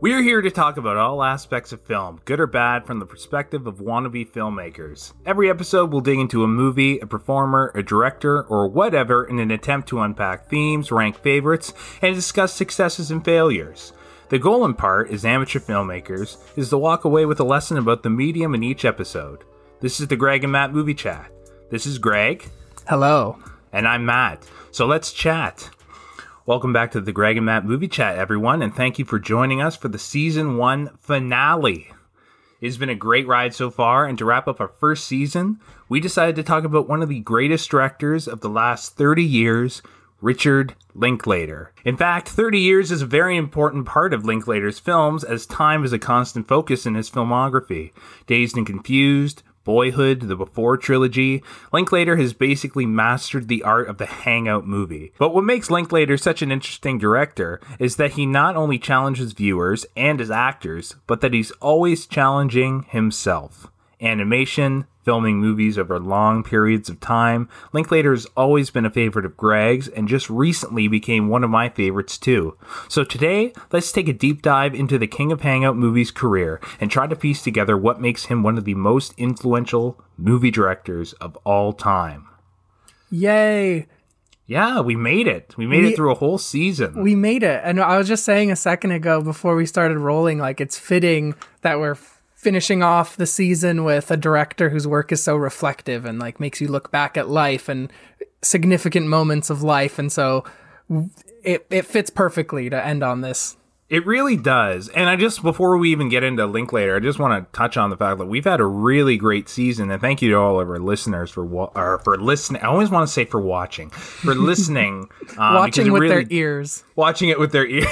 We're here to talk about all aspects of film, good or bad, from the perspective of wannabe filmmakers. Every episode will dig into a movie, a performer, a director, or whatever in an attempt to unpack themes, rank favorites, and discuss successes and failures. The goal in part, as amateur filmmakers, is to walk away with a lesson about the medium in each episode. This is the Greg and Matt Movie Chat. This is Greg. Hello. And I'm Matt. So let's chat. Welcome back to the Greg and Matt Movie Chat, everyone, and thank you for joining us for the season one finale. It's been a great ride so far, and to wrap up our first season, we decided to talk about one of the greatest directors of the last 30 years, Richard Linklater. In fact, 30 years is a very important part of Linklater's films, as time is a constant focus in his filmography. Dazed and Confused, Boyhood, the Before trilogy, Linklater has basically mastered the art of the hangout movie. But what makes Linklater such an interesting director is that he not only challenges viewers and his actors, but that he's always challenging himself. Animation, filming movies over long periods of time, Linklater has always been a favorite of Greg's and just recently became one of my favorites too. So today, let's take a deep dive into the King of Hangout movies career and try to piece together what makes him one of the most influential movie directors of all time. Yay. Yeah, we made it. We made We- it through a whole season. We made it. And I was just saying a second ago before we started rolling, like it's fitting that we're f- finishing off the season with a director whose work is so reflective and like makes you look back at life and significant moments of life. And so it, it fits perfectly to end on this. It really does. And I just, before we even get into Linklater, I just want to touch on the fact that we've had a really great season. And thank you to all of our listeners for wa- or for listening. I always want to say for watching, for listening. Um, Watching it with really- their ears. watching it with their ears.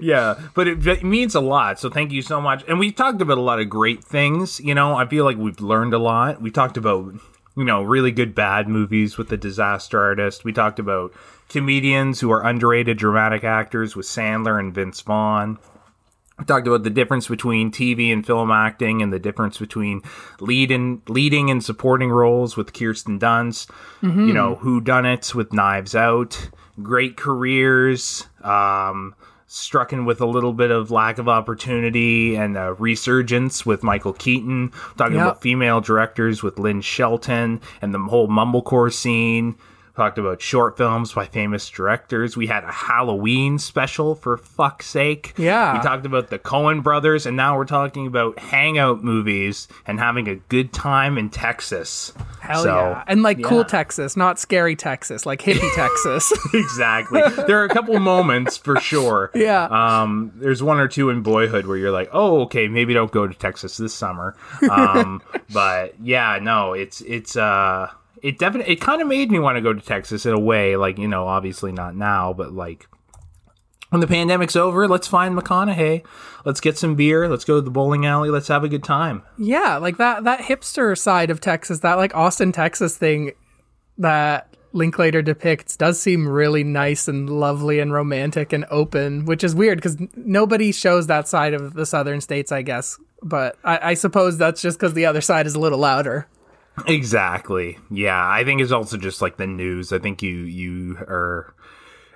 yeah, but it, it means a lot. So thank you so much. And we talked about a lot of great things. You know, I feel like we've learned a lot. We talked about you know really good bad movies with the Disaster Artist. We talked about comedians who are underrated dramatic actors with Sandler and Vince Vaughn. We talked about the difference between TV and film acting and the difference between lead and leading and supporting roles with Kirsten Dunst, you know, who done it with Knives Out, great careers, um, struck in with a little bit of lack of opportunity and a resurgence with Michael Keaton, talking Yep. about female directors with Lynn Shelton and the whole mumblecore scene. Talked about short films by famous directors. We had a Halloween special for fuck's sake. Yeah. We talked about the Coen brothers, and now we're talking about hangout movies and having a good time in Texas. Hell So, yeah. And like yeah. cool Texas, not scary Texas, like hippie Texas. exactly. There are a couple moments for sure. Yeah. Um, there's one or two in Boyhood where you're like, oh, okay, maybe don't go to Texas this summer. Um, but yeah, no, it's it's uh, it definitely it kind of made me want to go to Texas in a way. Like you know, obviously not now, but like. When the pandemic's over, let's find McConaughey. Let's get some beer. Let's go to the bowling alley. Let's have a good time. Yeah, like that that hipster side of Texas, that like Austin, Texas thing that Linklater depicts does seem really nice and lovely and romantic and open, which is weird because nobody shows that side of the southern states, I guess. But I, I suppose that's just because the other side is a little louder. Exactly. Yeah, I think it's also just like the news. I think you you are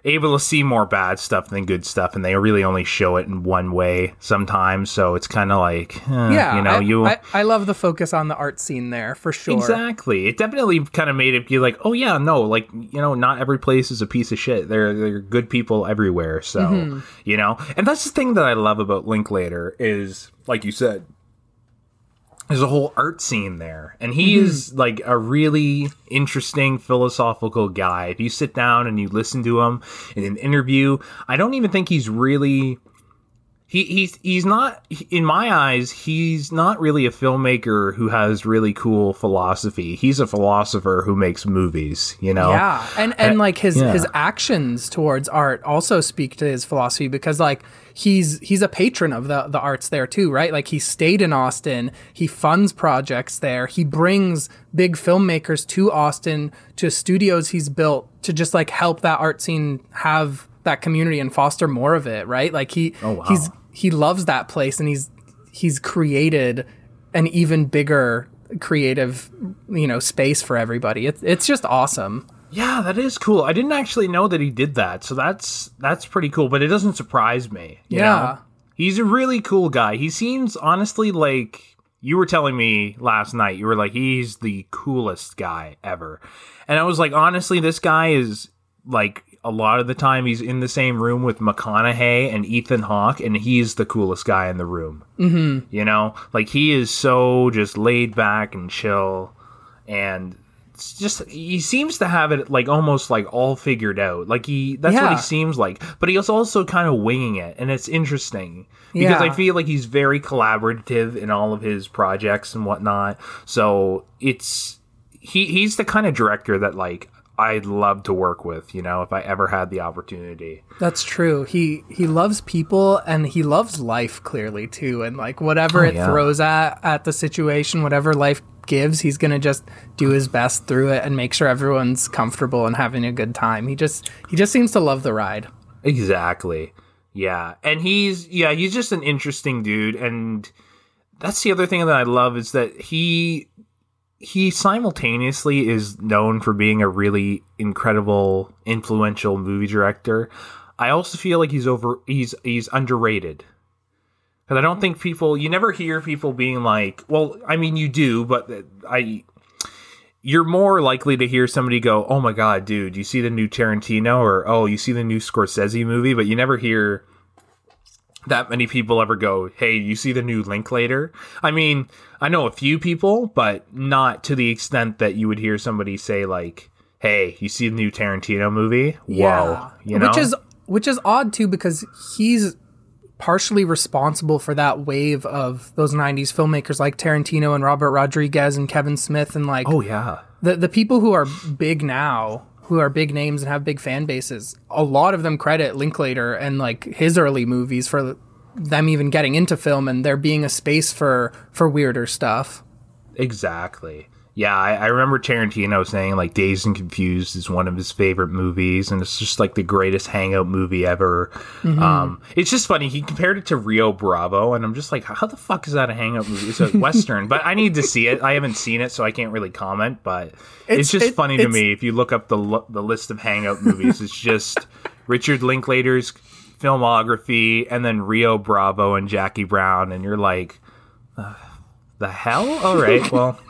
able to see more bad stuff than good stuff, and they really only show it in one way sometimes. So it's kind of like, eh, Yeah, you know, I, you I, I love the focus on the art scene there for sure. exactly. It definitely kind of made it be like, oh yeah, no, like you know, not every place is a piece of shit. There, there are good people everywhere. So Mm-hmm. you know, and that's the thing that I love about Linklater is, like you said, there's a whole art scene there and he Mm-hmm. is like a really interesting philosophical guy if you sit down and you listen to him in an interview i don't even think he's really he, he's he's not in my eyes he's not really a filmmaker who has really cool philosophy he's a philosopher who makes movies you know Yeah, and and uh, like his yeah. his actions towards art also speak to his philosophy because like he's he's a patron of the the arts there too, right? Like he stayed in Austin, he funds projects there, he brings big filmmakers to Austin to studios he's built to just like help that art scene have that community and foster more of it, right? Like he Oh, wow. he's he loves that place and he's he's created an even bigger creative you know space for everybody. It's it's just awesome. Yeah, that is cool. I didn't actually know that he did that, so that's that's pretty cool. But it doesn't surprise me. you Yeah. know? He's a really cool guy. He seems honestly like you were telling me last night. You were like, he's the coolest guy ever. And I was like, honestly, this guy is like a lot of the time he's in the same room with McConaughey and Ethan Hawke, and he's the coolest guy in the room. Mm-hmm. You know, like he is so just laid back and chill, and it's just he seems to have it like almost like all figured out. Like he that's what he seems like, but he's also kind of winging it, and it's interesting because I feel like he's very collaborative in all of his projects and whatnot. So it's he he's the kind of director that like I'd love to work with, you know, if I ever had the opportunity. That's true. He he loves people and he loves life clearly too. And like whatever Oh, it yeah. throws at at the situation, whatever life gives, he's gonna just do his best through it and make sure everyone's comfortable and having a good time. He just he just seems to love the ride. Exactly. Yeah. And he's yeah, he's just an interesting dude and that's the other thing that I love is that he he simultaneously is known for being a really incredible influential movie director. I also feel like he's over he's he's underrated. Cuz I don't think people you never hear people being like, well, I mean you do, but uh, I you're more likely to hear somebody go, "Oh my god, dude, you see the new Tarantino?" or "Oh, you see the new Scorsese movie?" But you never hear that many people ever go, "Hey, you see the new Linklater?" I mean, I know a few people, but not to the extent that you would hear somebody say like, "Hey, you see the new Tarantino movie?" Whoa, you know? Which is which is odd too because he's partially responsible for that wave of those 90s filmmakers like Tarantino and Robert Rodriguez and Kevin Smith and like Oh yeah. the the people who are big now, who are big names and have big fan bases, a lot of them credit Linklater and like his early movies for them even getting into film and there being a space for for weirder stuff. Exactly. Yeah, I, I remember Tarantino saying like Dazed and Confused is one of his favorite movies, and it's just like the greatest hangout movie ever. Um, it's just funny. He compared it to Rio Bravo, and I'm just like, how the fuck is that a hangout movie? It's a western, but I need to see it. I haven't seen it, so I can't really comment. But it's, It's- just it- funny to me if you look up the lo- the list of hangout movies. It's just Richard Linklater's filmography, and then Rio Bravo and Jackie Brown, and you're like, "Uh, the hell? All right, well.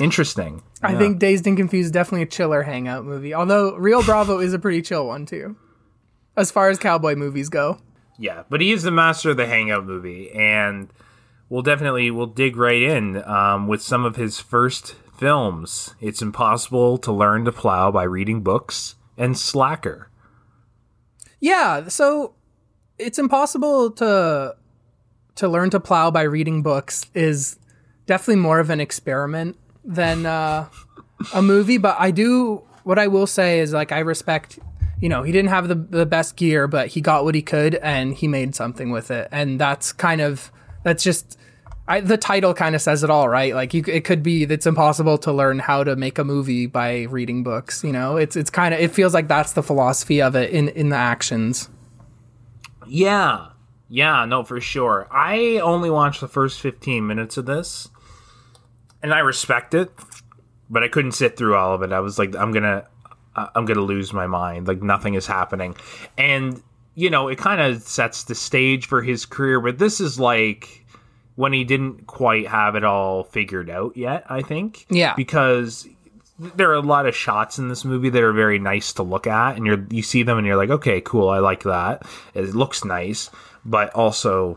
Interesting. I think Dazed and Confused is definitely a chiller hangout movie. Although Rio Bravo is a pretty chill one too. As far as cowboy movies go. Yeah, but he is the master of the hangout movie, and we'll definitely we'll dig right in um, with some of his first films. It's impossible to learn to plow by reading books and Slacker. Yeah, so it's impossible to to learn to plow by reading books is definitely more of an experiment than uh, a movie. But I do what I will say is like I respect. You know, he didn't have the the best gear, but he got what he could, and he made something with it. And that's kind of that's just. I, the title kind of says it all, right? Like you, it could be it's impossible to learn how to make a movie by reading books. You know, it's it's kind of it feels like that's the philosophy of it in in the actions. Yeah, yeah, no, for sure. I only watched the first fifteen minutes of this, and I respect it, but I couldn't sit through all of it. I was like, I'm gonna, I'm gonna lose my mind. Like nothing is happening, and you know, it kind of sets the stage for his career. But this is like when he didn't quite have it all figured out yet. I think, Yeah. because there are a lot of shots in this movie that are very nice to look at and you're you see them and you're like okay cool i like that it looks nice but also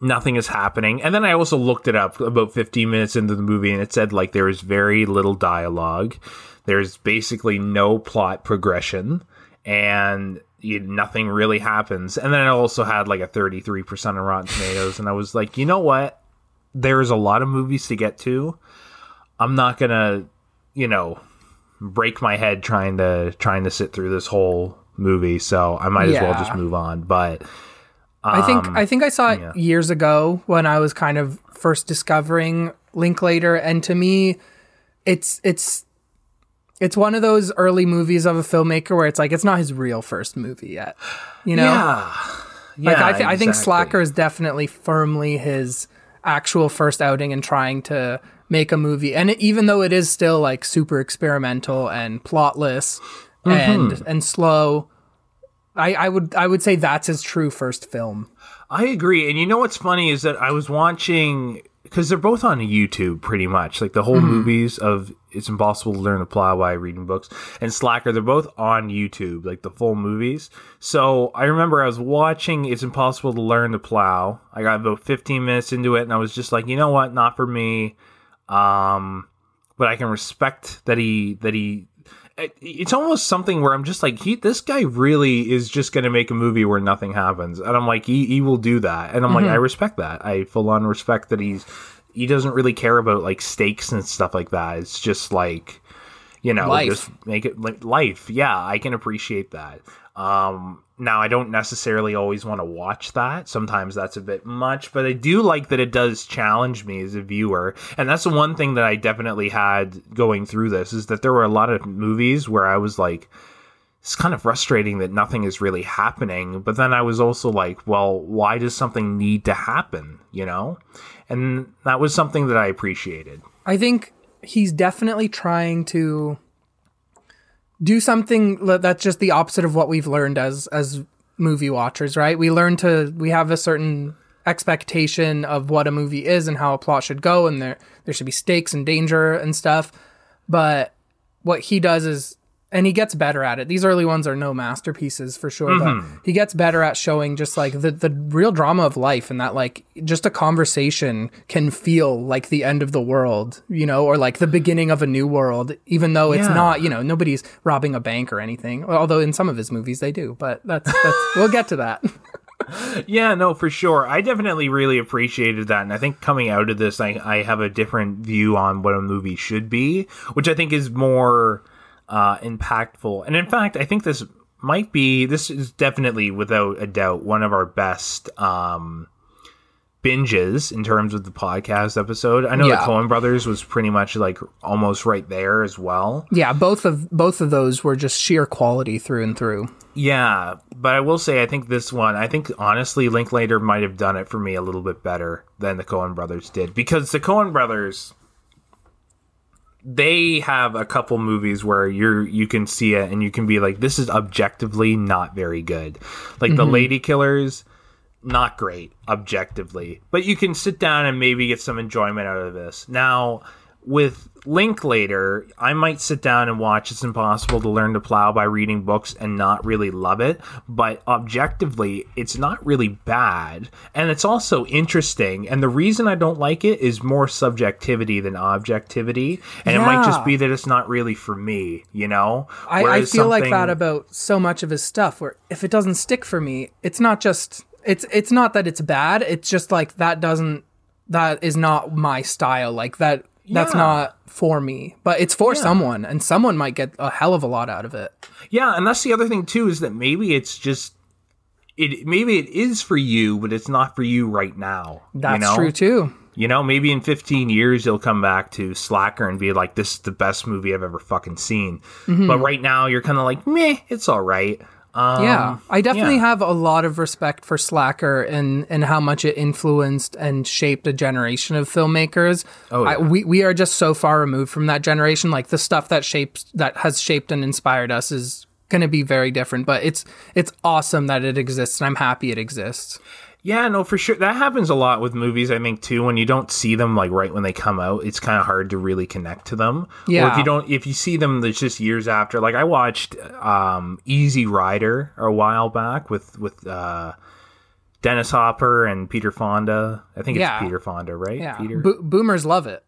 nothing is happening. And then i also looked it up about 15 minutes into the movie and it said like there is very little dialogue. There's basically no plot progression and you, nothing really happens. And then it also had like a 33% on rotten tomatoes and i was like you know what? There's a lot of movies to get to. I'm not gonna, you know, break my head trying to trying to sit through this whole movie. So I might as well just move on. But I think Um, I think I saw it yeah. years ago when I was kind of first discovering Linklater, and to me, it's it's it's one of those early movies of a filmmaker where it's like it's not his real first movie yet. You know, yeah, yeah, like I, th- I think. Slacker is definitely firmly his actual first outing in trying to make a movie, and it, even though it is still like super experimental and plotless Mm-hmm. and and slow. I, I would I would say that's his true first film. I agree. And you know what's funny is that I was watching because they're both on YouTube pretty much. Like the whole movies of It's Impossible to Learn to Plow by Reading Books and Slacker, they're both on YouTube, like the full movies. So I remember I was watching It's Impossible to Learn to Plow. I got about 15 minutes into it and I was just like, you know what? Not for me. Um, but I can respect that he, that he, it's almost something where I'm just like, he, this guy really is just going to make a movie where nothing happens. And I'm like, he, he will do that. And I'm like, I mm-hmm. respect that. I full on respect that he's, he doesn't really care about like stakes and stuff like that. It's just like, you know, Life. just make it like life. Yeah, I can appreciate that. Um, now I don't necessarily always want to watch that. Sometimes that's a bit much, but I do like that it does challenge me as a viewer. And that's the one thing that I definitely had going through this is that there were a lot of movies where I was like, it's kind of frustrating that nothing is really happening. But then I was also like, well, why does something need to happen? You know? And that was something that I appreciated. I think he's definitely trying to do something that's just the opposite of what we've learned as as movie watchers, right? We learn to we have a certain expectation of what a movie is and how a plot should go and there there should be stakes and danger and stuff. But what he does is and he gets better at it. These early ones are no masterpieces for sure, but mm-hmm. he gets better at showing just like the the real drama of life and that like just a conversation can feel like the end of the world, you know, or like the beginning of a new world, even though it's Yeah. not, you know, nobody's robbing a bank or anything. Although in some of his movies they do, but that's that's we'll get to that. Yeah, no, for sure. I definitely really appreciated that. And I think coming out of this, I, I have a different view on what a movie should be, which I think is more uh, impactful. And in fact, I think this might be, this is definitely, without a doubt, one of our best um, binges in terms of the podcast episode. I know Yeah. the Coen Brothers was pretty much like almost right there as well. yeah, both of both of those were just sheer quality through and through. Yeah, but I will say I think this one, I think honestly Linklater might have done it for me a little bit better than the Coen brothers did because the Coen brothers they have a couple movies where you're you can see it and you can be like this is objectively not very good. Like the mm-hmm. Lady Killers not great objectively, but you can sit down and maybe get some enjoyment out of this. Now, with Linklater, I might sit down and watch It's Impossible to Learn to Plow by reading books and not really love it, but objectively, it's not really bad. And it's also interesting. And the reason I don't like it is more subjectivity than objectivity. And it might just be that it's not really for me, you know? I, I feel like that about so much of his stuff where if it doesn't stick for me, it's not just it's it's not that it's bad, it's just like that doesn't that is not my style. Like that that's Yeah. not for me. But it's for someone and someone might get a hell of a lot out of it. Yeah, and that's the other thing too is that maybe it's just it maybe it is for you, but it's not for you right now. That's you know? true too. You know, maybe in 15 years you'll come back to Slacker and be like, "This is the best movie I've ever fucking seen." Mm-hmm. But right now you're kind of like, "Meh, it's all right." Um, yeah, I definitely yeah. have a lot of respect for Slacker and and how much it influenced and shaped a generation of filmmakers. Oh, I, we we are just so far removed from that generation. Like the stuff that shapes that has shaped and inspired us is going to be very different. But it's it's awesome that it exists, and I'm happy it exists. Yeah, no, for sure. That happens a lot with movies, I think, too. When you don't see them like right when they come out, it's kind of hard to really connect to them. Or if you don't, if you see them, it's just years after. Like I watched um, Easy Rider a while back with with uh, Dennis Hopper and Peter Fonda. I think it's Yeah. Peter Fonda, right? Yeah, Peter. Bo- boomers love it.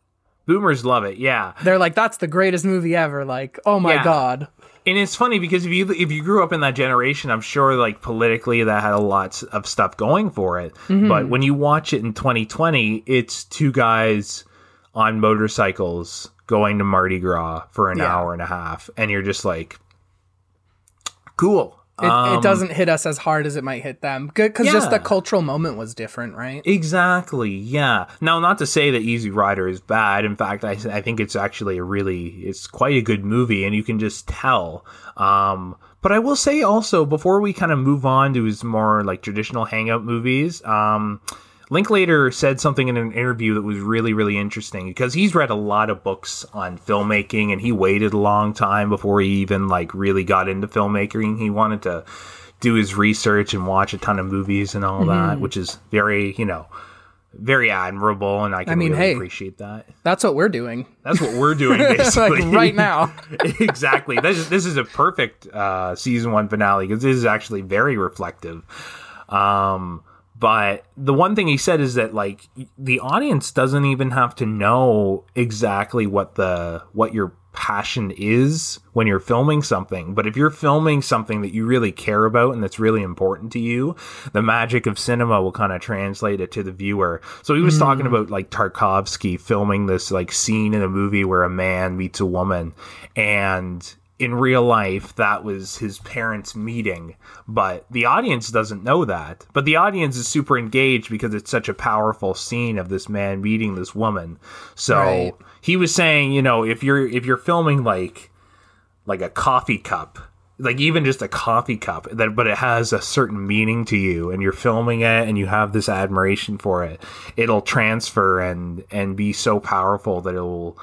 Boomers love it. Yeah. They're like, that's the greatest movie ever. Like, oh my Yeah. god. And it's funny because if you if you grew up in that generation, I'm sure like politically that had a lot of stuff going for it. Mm-hmm. But when you watch it in 2020, it's two guys on motorcycles going to Mardi Gras for an Yeah. hour and a half, and you're just like, cool. It, Um, it doesn't hit us as hard as it might hit them. Good, because just the cultural moment was different, right? Exactly. Yeah. Now, not to say that Easy Rider is bad. In fact, I, I think it's actually a really, it's quite a good movie, and you can just tell. Um, but I will say also before we kind of move on to his more like traditional hangout movies, um, Linklater said something in an interview that was really, really interesting because he's read a lot of books on filmmaking and he waited a long time before he even like really got into filmmaking. He wanted to do his research and watch a ton of movies and all that, Mm-hmm. which is very, you know, very admirable, and I can I mean, really hey. appreciate that. That's what we're doing. That's what we're doing basically like right now. exactly. This is this is a perfect uh, season one finale because this is actually very reflective. Um, but the one thing he said is that like the audience doesn't even have to know exactly what the what your passion is when you're filming something. But if you're filming something that you really care about and that's really important to you, the magic of cinema will kind of translate it to the viewer. So he was hmm. talking about like Tarkovsky filming this like scene in a movie where a man meets a woman and in real life that was his parents meeting. But the audience doesn't know that. But the audience is super engaged because it's such a powerful scene of this man meeting this woman. So Right. he was saying you know if you're if you're filming like like a coffee cup like even just a coffee cup that but it has a certain meaning to you and you're filming it and you have this admiration for it it'll transfer and and be so powerful that it will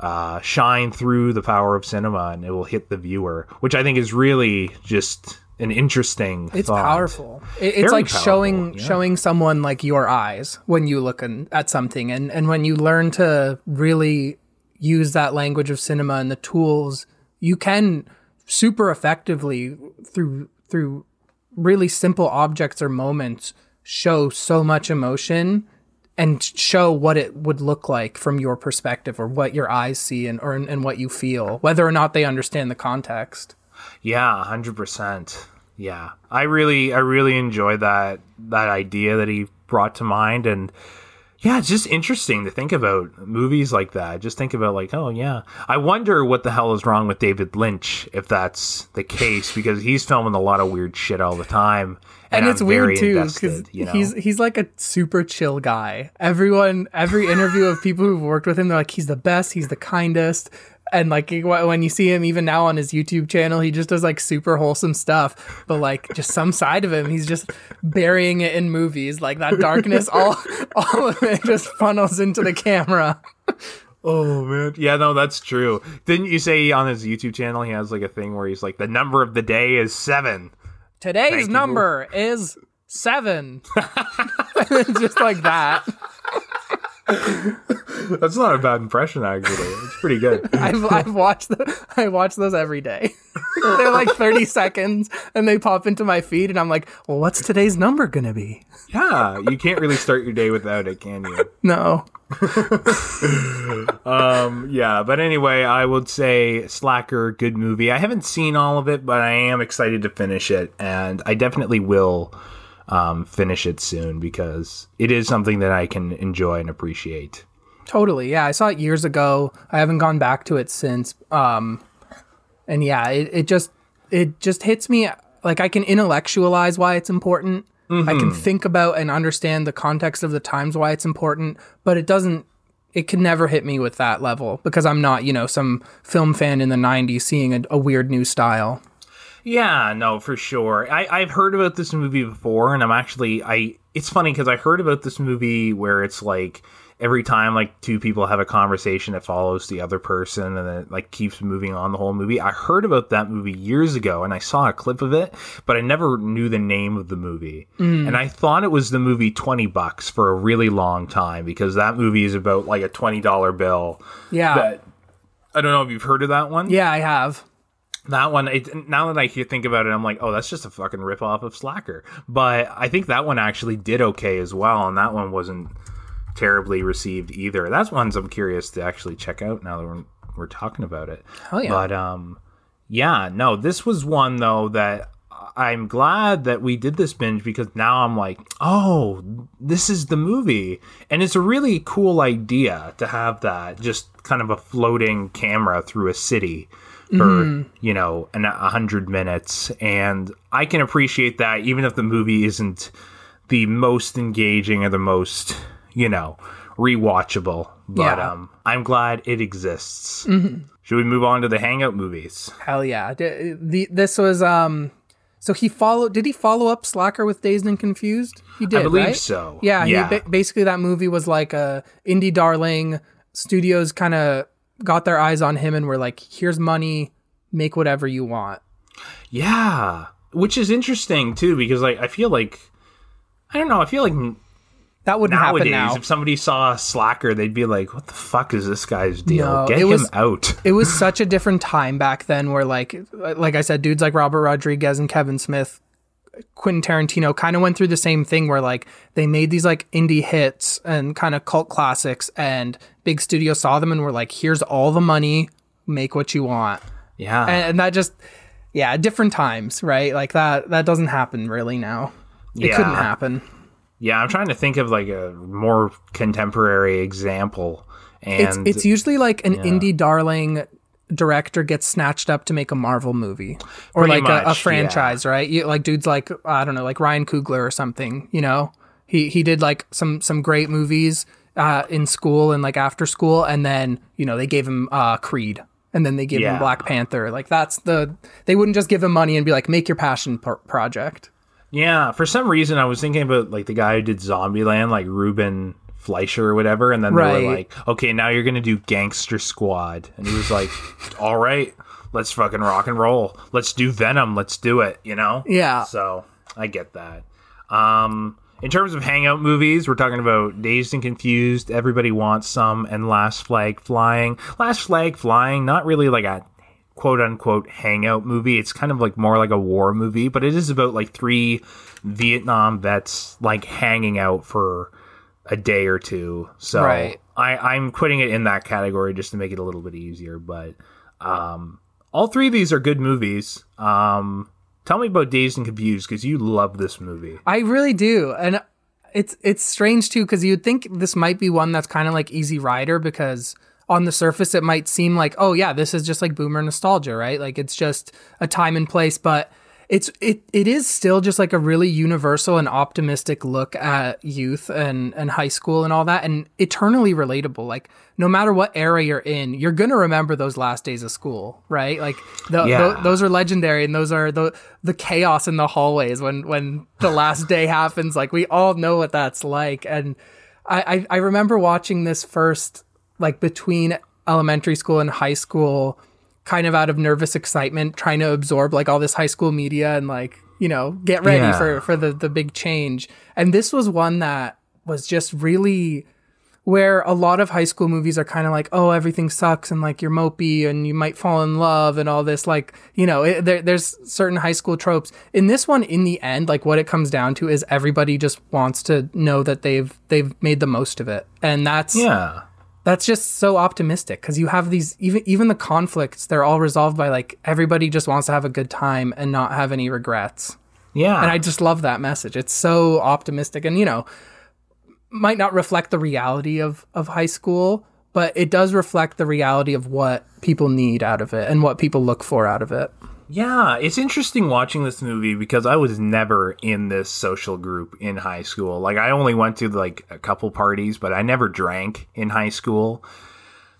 uh, shine through the power of cinema and it will hit the viewer which i think is really just an interesting It's thought. powerful. It, it's Very like powerful, showing yeah. showing someone like your eyes when you look in, at something, and and when you learn to really use that language of cinema and the tools, you can super effectively through through really simple objects or moments show so much emotion and show what it would look like from your perspective or what your eyes see and or and what you feel whether or not they understand the context. Yeah, hundred percent. Yeah, I really, I really enjoy that that idea that he brought to mind, and yeah, it's just interesting to think about movies like that. Just think about like, oh yeah, I wonder what the hell is wrong with David Lynch if that's the case because he's filming a lot of weird shit all the time, and, I'm it's weird very too because you know? he's he's like a super chill guy. Everyone, every interview of people who've worked with him, they're like, he's the best, he's the kindest, and like when you see him, even now on his YouTube channel, he just does like super wholesome stuff. But like just some side of him, he's just burying it in movies, like that darkness, all all of it just funnels into the camera. Oh man, yeah, no, that's true. Didn't you say on his YouTube channel he has like a thing where he's like, the number of the day is seven. Today's you. number is seven. just like that. That's not a bad impression actually. It's pretty good. I've, I've watched the, I watch those every day. They're like 30 seconds and they pop into my feed and I'm like, well, what's today's number going to be? Yeah, you can't really start your day without it, can you? No. Um, yeah, but anyway, I would say Slacker, good movie. I haven't seen all of it, but I am excited to finish it, and I definitely will um, finish it soon because it is something that I can enjoy and appreciate. Totally. Yeah. I saw it years ago. I haven't gone back to it since. Um, and yeah, it, it just, it just hits me like I can intellectualize why it's important. I can think about and understand the context of the times why it's important, but it doesn't it can never hit me with that level because I'm not, you know, some film fan in the 90s seeing a, a weird new style. Yeah, no, for sure. I, I've heard about this movie before, and I'm actually I. It's funny because I heard about this movie where it's like every time like two people have a conversation, it follows the other person, and it like keeps moving on the whole movie. I heard about that movie years ago, and I saw a clip of it, but I never knew the name of the movie, mm. and I thought it was the movie Twenty Bucks for a really long time because that movie is about like a twenty dollar bill. Yeah. That I don't know if you've heard of that one. yeah, I have. That one, it, now that I think about it, I'm like, oh, that's just a fucking rip off of Slacker. But I think that one actually did okay as well, and that one wasn't terribly received either. That's ones I'm curious to actually check out now that we're, we're talking about it. Hell yeah. But um, yeah, no, this was one though that I'm glad that we did this binge because now I'm like, oh, this is the movie, and it's a really cool idea to have that just kind of a floating camera through a city for you know an a hundred minutes, and I can appreciate that even if the movie isn't the most engaging or the most you know rewatchable. But Yeah. um, I'm glad it exists. Should we move on to the Hangout movies? Hell yeah. D- The, this was um so he followed did he follow up Slacker with Dazed and Confused? He did. I believe right? so. Yeah, Yeah. He, basically that movie was like a indie darling. Studios kind of got their eyes on him and were like, "Here's money, make whatever you want." Yeah. which is interesting too because like I feel like I don't know. I feel like That wouldn't nowadays happen now. if somebody saw a slacker, they'd be like, "What the fuck is this guy's deal? No, Get him was- out." it was such a different time back then where like like I said, dudes like Robert Rodriguez and Kevin Smith, Quentin Tarantino kind of went through the same thing where like they made these like indie hits and kind of cult classics and big studios saw them and were like, here's all the money, make what you want. Yeah, And, and that just yeah, different times, right? Like that that doesn't happen really now. It Yeah. couldn't happen. yeah. I'm trying to think of like a more contemporary example, and it's usually like an indie darling director gets snatched up to make a Marvel movie or Pretty like a, a much, franchise, right? You, like dudes like I don't know, like Ryan Coogler or something. You know, he he did like some some great movies uh, in school and like after school, and then you know they gave him uh, Creed. And then they gave Yeah. him Black Panther. Like that's the they wouldn't just give him money and be like, make your passion pro- project. Yeah, for some reason I was thinking about like the guy who did Zombieland, like Ruben Fleischer or whatever, and then they were like, "Okay, now you're gonna do Gangster Squad," and he was like, "All right, let's fucking rock and roll. Let's do Venom. Let's do it." You know? Yeah. So I get that. Um, in terms of hangout movies, we're talking about Dazed and Confused, Everybody Wants Some, and Last Flag Flying. Last Flag Flying, not really like a quote unquote hangout movie. It's kind of like more like a war movie, but it is about like three Vietnam vets like hanging out for a day or two. So Right. I, I'm putting it in that category just to make it a little bit easier. But um, all three of these are good movies. Um, tell me about Dazed and Confused because you love this movie. I really do, and it's it's strange too because you'd think this might be one that's kind of like Easy Rider because on the surface it might seem like oh yeah this is just like boomer nostalgia right like it's just a time and place but it's it it is still just like a really universal and optimistic look at youth and and high school and all that and eternally relatable. Like no matter what era you're in you're gonna remember those last days of school right? Like the, Yeah. tho- those are legendary and those are the the chaos in the hallways when when the last day happens. Like we all know what that's like. And I, I i remember watching this first like between elementary school and high school kind of out of nervous excitement trying to absorb like all this high school media and like you know get ready Yeah. for for the the big change and this was one that was just really where a lot of high school movies are kind of like, oh, everything sucks and like you're mopey and you might fall in love and all this. Like, you know, it, there, there's certain high school tropes. In this one, in the end, like what it comes down to is everybody just wants to know that they've they've made the most of it, and that's Yeah. That's just so optimistic because you have these even even the conflicts. They're all resolved by like everybody just wants to have a good time and not have any regrets. Yeah. And I just love that message. It's so optimistic and you know, might not reflect the reality of of high school, but it does reflect the reality of what people need out of it and what people look for out of it. Yeah, it's interesting watching this movie because I was never in this social group in high school. Like I only went to like a couple parties, but I never drank in high school.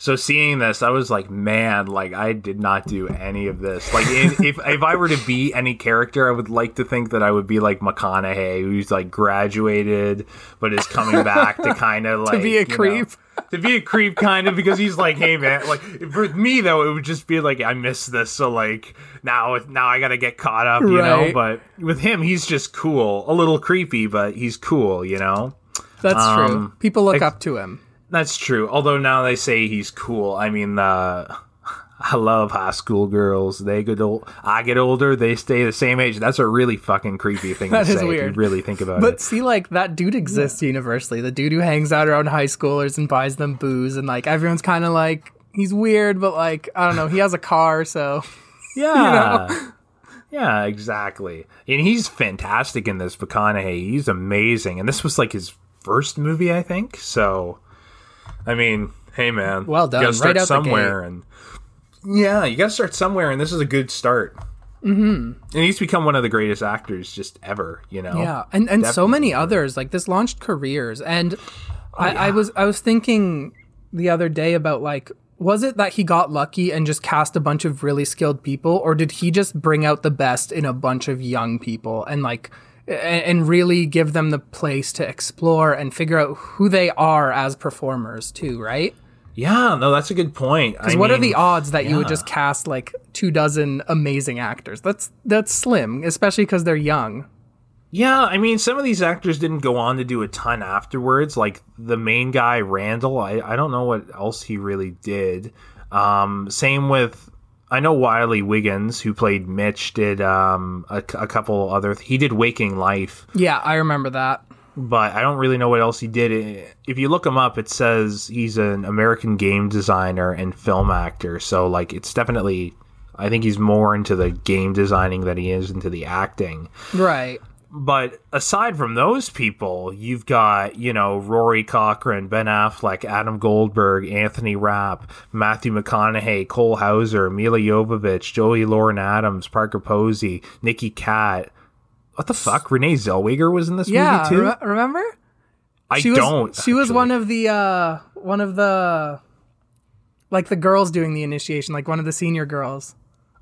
So seeing this, I was like, man, like I did not do any of this. Like if if, if I were to be any character, I would like to think that I would be like McConaughey, who's like graduated but is coming back to kind of like to be a you know, creep. to be a creep kind of because he's like hey man like for me though it would just be like i miss this so like now now i gotta get caught up you know but with him he's just cool a little creepy but he's cool you know That's Um, true. People look up to him. That's true although now they say he's cool i mean uh I love high school girls. They get old. I get older. They stay the same age. That's a really fucking creepy thing That to is say. If weird. you really think about But it. But see, like that dude exists universally. The dude who hangs out around high schoolers and buys them booze, and like everyone's kind of like he's weird, but like I don't know, he has a car, so Yeah. Yeah, exactly. And he's fantastic in this McConaughey. He's amazing. And this was like his first movie, I think. So, I mean, hey man, Well done. You gotta start Right somewhere, and yeah, you gotta start somewhere, and this is a good start. Mm-hmm. And he's become one of the greatest actors just ever. You know. Yeah, and and so many others. Like this launched careers, and I, I was I was thinking the other day about like, was it that he got lucky and just cast a bunch of really skilled people, or did he just bring out the best in a bunch of young people and like and, really give them the place to explore and figure out who they are as performers too, right? Yeah, no, that's a good point. Because what are the odds that you would just cast like two dozen amazing actors? That's that's slim, especially because they're young. Yeah, I mean, some of these actors didn't go on to do a ton afterwards. Like the main guy, Randall, I, I don't know what else he really did. Um, same with, I know Wiley Wiggins, who played Mitch, did um, a, a couple other, he did Waking Life. Yeah, I remember that. But I don't really know what else he did. If you look him up, it says he's an American game designer and film actor. So, like, it's definitely, I think he's more into the game designing than he is into the acting. Right but aside from those people, you've got, you know, Rory Cochrane, Ben Affleck, Adam Goldberg, Anthony Rapp, Matthew McConaughey, Cole Hauser, Milla Jovovich, Joey Lauren Adams, Parker Posey, Nicky Katt. What the fuck? Renee Zellweger was in this yeah, movie too? Re- remember? I she was, don't. She was one of the uh one of the like the girls doing the initiation, like one of the senior girls.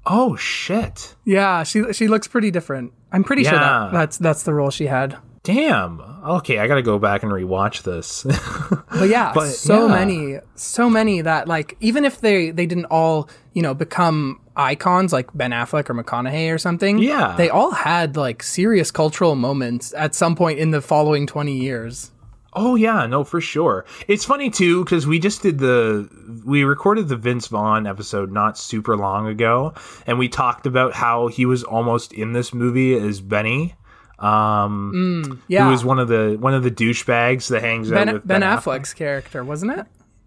Oh shit. Yeah, she she looks pretty different. I'm pretty sure that that's that's the role she had. Damn. Okay, I got to go back and rewatch this. But yeah, But, so yeah. many, so many that like even if they they didn't all you know become icons like Ben Affleck or McConaughey or something, Yeah. they all had like serious cultural moments at some point in the following twenty years. Oh yeah, no, for sure. It's funny too because we just did the we recorded the Vince Vaughn episode not super long ago, and we talked about how he was almost in this movie as Benny, um, Yeah, who was one of the one of the douchebags that hangs out Ben, with ben, Affleck. Affleck's character, wasn't it?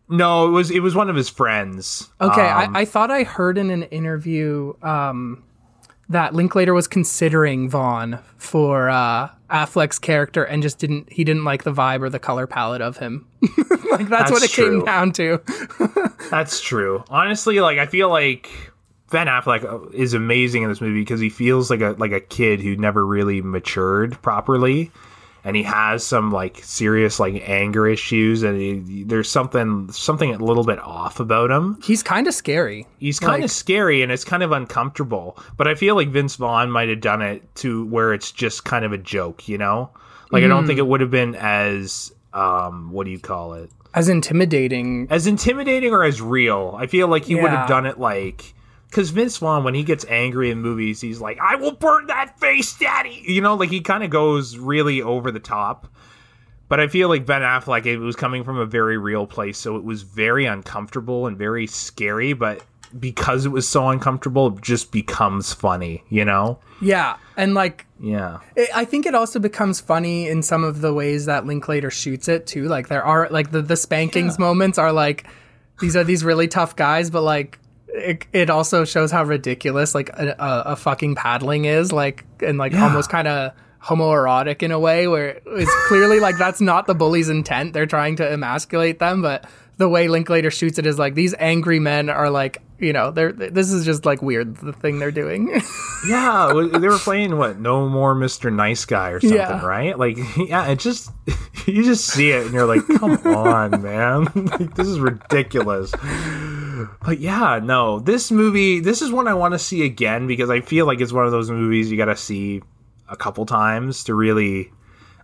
No, it was it was one of his friends. Okay, Um, I, I thought I heard in an interview um, that Linklater was considering Vaughn for uh, Affleck's character and just didn't he didn't like the vibe or the color palette of him. like that's, what That's it came down to. That's true. Honestly, like I feel like Ben Affleck is amazing in this movie because he feels like a like a kid who never really matured properly, and he has some like serious like anger issues, and he, there's something something a little bit off about him. He's kind of scary. He's kind Like- of scary and it's kind of uncomfortable, but I feel like Vince Vaughn might have done it to where it's just kind of a joke, you know? Like I don't think it would have been as um what do you call it? As intimidating. as intimidating or as real. I feel like he would have done it like because Vince Vaughn, when he gets angry in movies, he's like, "I will burn that face, Daddy." You know, like he kind of goes really over the top. But I feel like Ben Affleck, it was coming from a very real place, so it was very uncomfortable and very scary. But because it was so uncomfortable, it just becomes funny. You know? Yeah, and like Yeah. it, I think it also becomes funny in some of the ways that Linklater shoots it too. Like there are like the the spankings moments are like these are these really tough guys, but like it, it also shows how ridiculous like a, a, a fucking paddling is like and like Yeah. almost kind of homoerotic in a way where it's clearly like that's not the bully's intent. They're trying to emasculate them, but the way Linklater shoots it is like these angry men are like you know they're this is just like weird the thing they're doing. Yeah, they were playing what? No more Mr. Nice Guy or something, Yeah. right? Like, yeah, it just you just see it and you're like, come on, man, like, this is ridiculous. But yeah, no, this movie, this is one I want to see again because I feel like it's one of those movies you got to see a couple times to really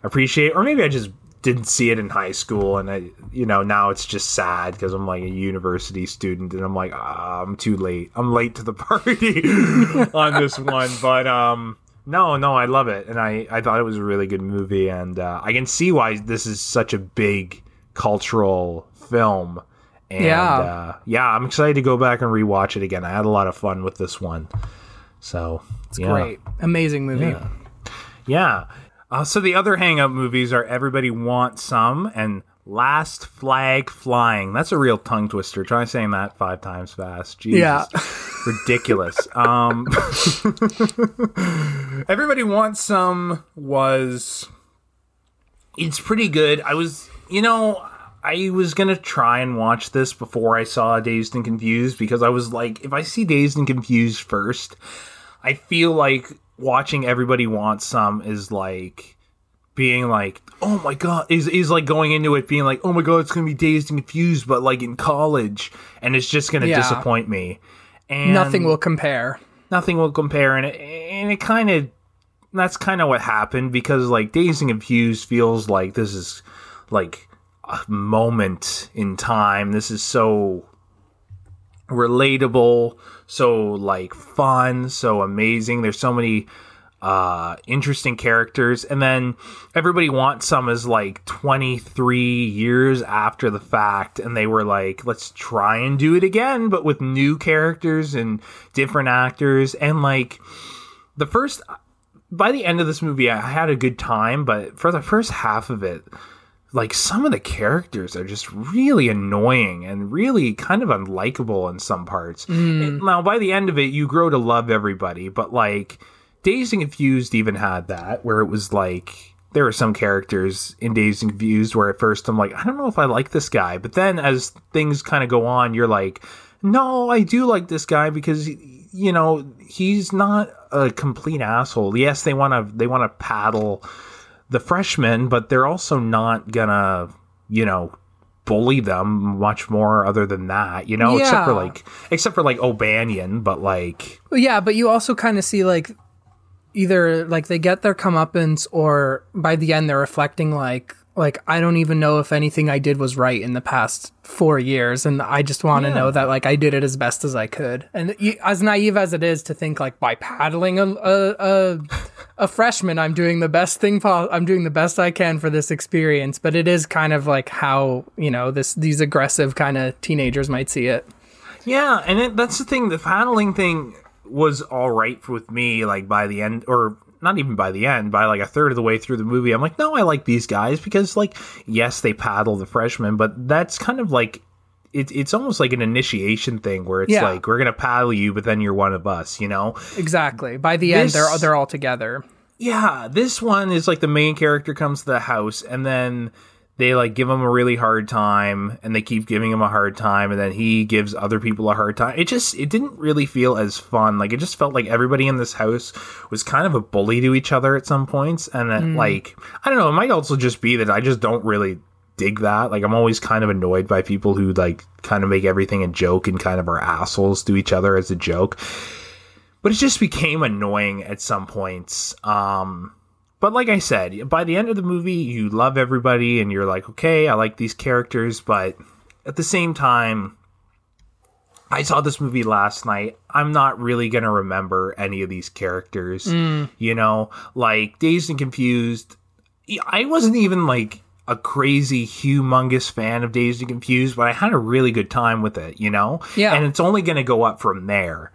appreciate, or maybe I just didn't see it in high school and I, you know, now it's just sad because I'm like a university student and I'm like, ah, I'm too late. I'm late to the party on this one, but um. No, no, I love it, and I, I thought it was a really good movie, and uh, I can see why this is such a big cultural film. And, Yeah. uh, yeah, I'm excited to go back and rewatch it again. I had a lot of fun with this one, so it's yeah. Great, amazing movie. Yeah. Yeah. Uh, so the other hang up movies are Everybody Wants Some and Last Flag Flying. That's a real tongue twister. Try saying that five times fast. Jesus. Yeah. Ridiculous. um, Everybody Wants Some was. It's pretty good. I was, you know, I was going to try and watch this before I saw Dazed and Confused because I was like, if I see Dazed and Confused first, I feel like watching Everybody Wants Some is like being like, oh my god, is is like going into it being like, oh my god, it's gonna be dazed and confused, but like in college, and it's just gonna Yeah. disappoint me. And Nothing will compare. nothing will compare, and it and it kind of that's kind of what happened because like dazed and confused feels like this is like moment in time. This is so relatable, so like fun, so amazing. There's so many uh interesting characters and then everybody wants some is like 23 years after the fact and they were like let's try and do it again but with new characters and different actors and like the first by the end of this movie I had a good time but for the first half of it like some of the characters are just really annoying and really kind of unlikable in some parts. Mm. Now by the end of it you grow to love everybody, but like Dazed and Confused even had that where it was like there are some characters in Dazed and Confused where at first I'm like, I don't know if I like this guy, but then as things kind of go on, you're like, no, I do like this guy because you know he's not a complete asshole. Yes, they want to they want to paddle the freshmen, but they're also not gonna you know bully them much more other than that, you know, except for like except for like O'Banion, but like yeah, but you also kind of see like either like they get their comeuppance or by the end they're reflecting like like I don't even know if anything I did was right in the past four years, and I just want to Yeah. know that like I did it as best as I could. And y- as naive as it is to think like by paddling a a, a, a freshman, I'm doing the best thing. Po- I'm doing the best I can for this experience. But it is kind of like how you know this these aggressive kind of teenagers might see it. Yeah, and it, that's the thing. The paddling thing was all right with me. Like by the end, or not even by the end, by like a third of the way through the movie, I'm like, no, I like these guys because, like, yes, they paddle the freshmen, but that's kind of like. It, it's almost like an initiation thing where it's Yeah. like we're gonna paddle you, but then you're one of us, you know. Exactly. By the end, they're they're all together. Yeah, this one is like the main character comes to the house and then they like give him a really hard time and they keep giving him a hard time and then he gives other people a hard time. It just it didn't really feel as fun. Like it just felt like everybody in this house was kind of a bully to each other at some points and then mm. like I don't know, it might also just be that I just don't really dig that. Like I'm always kind of annoyed by people who like kind of make everything a joke and kind of are assholes to each other as a joke but it just became annoying at some points. Um, but like I said, by the end of the movie, you love everybody and you're like, okay, I like these characters, but at the same time, I saw this movie last night. I'm not really going to remember any of these characters. You know, like Dazed and Confused. I wasn't even like a crazy, humongous fan of and Confused, but I had a really good time with it, you know? Yeah. And it's only going to go up from there.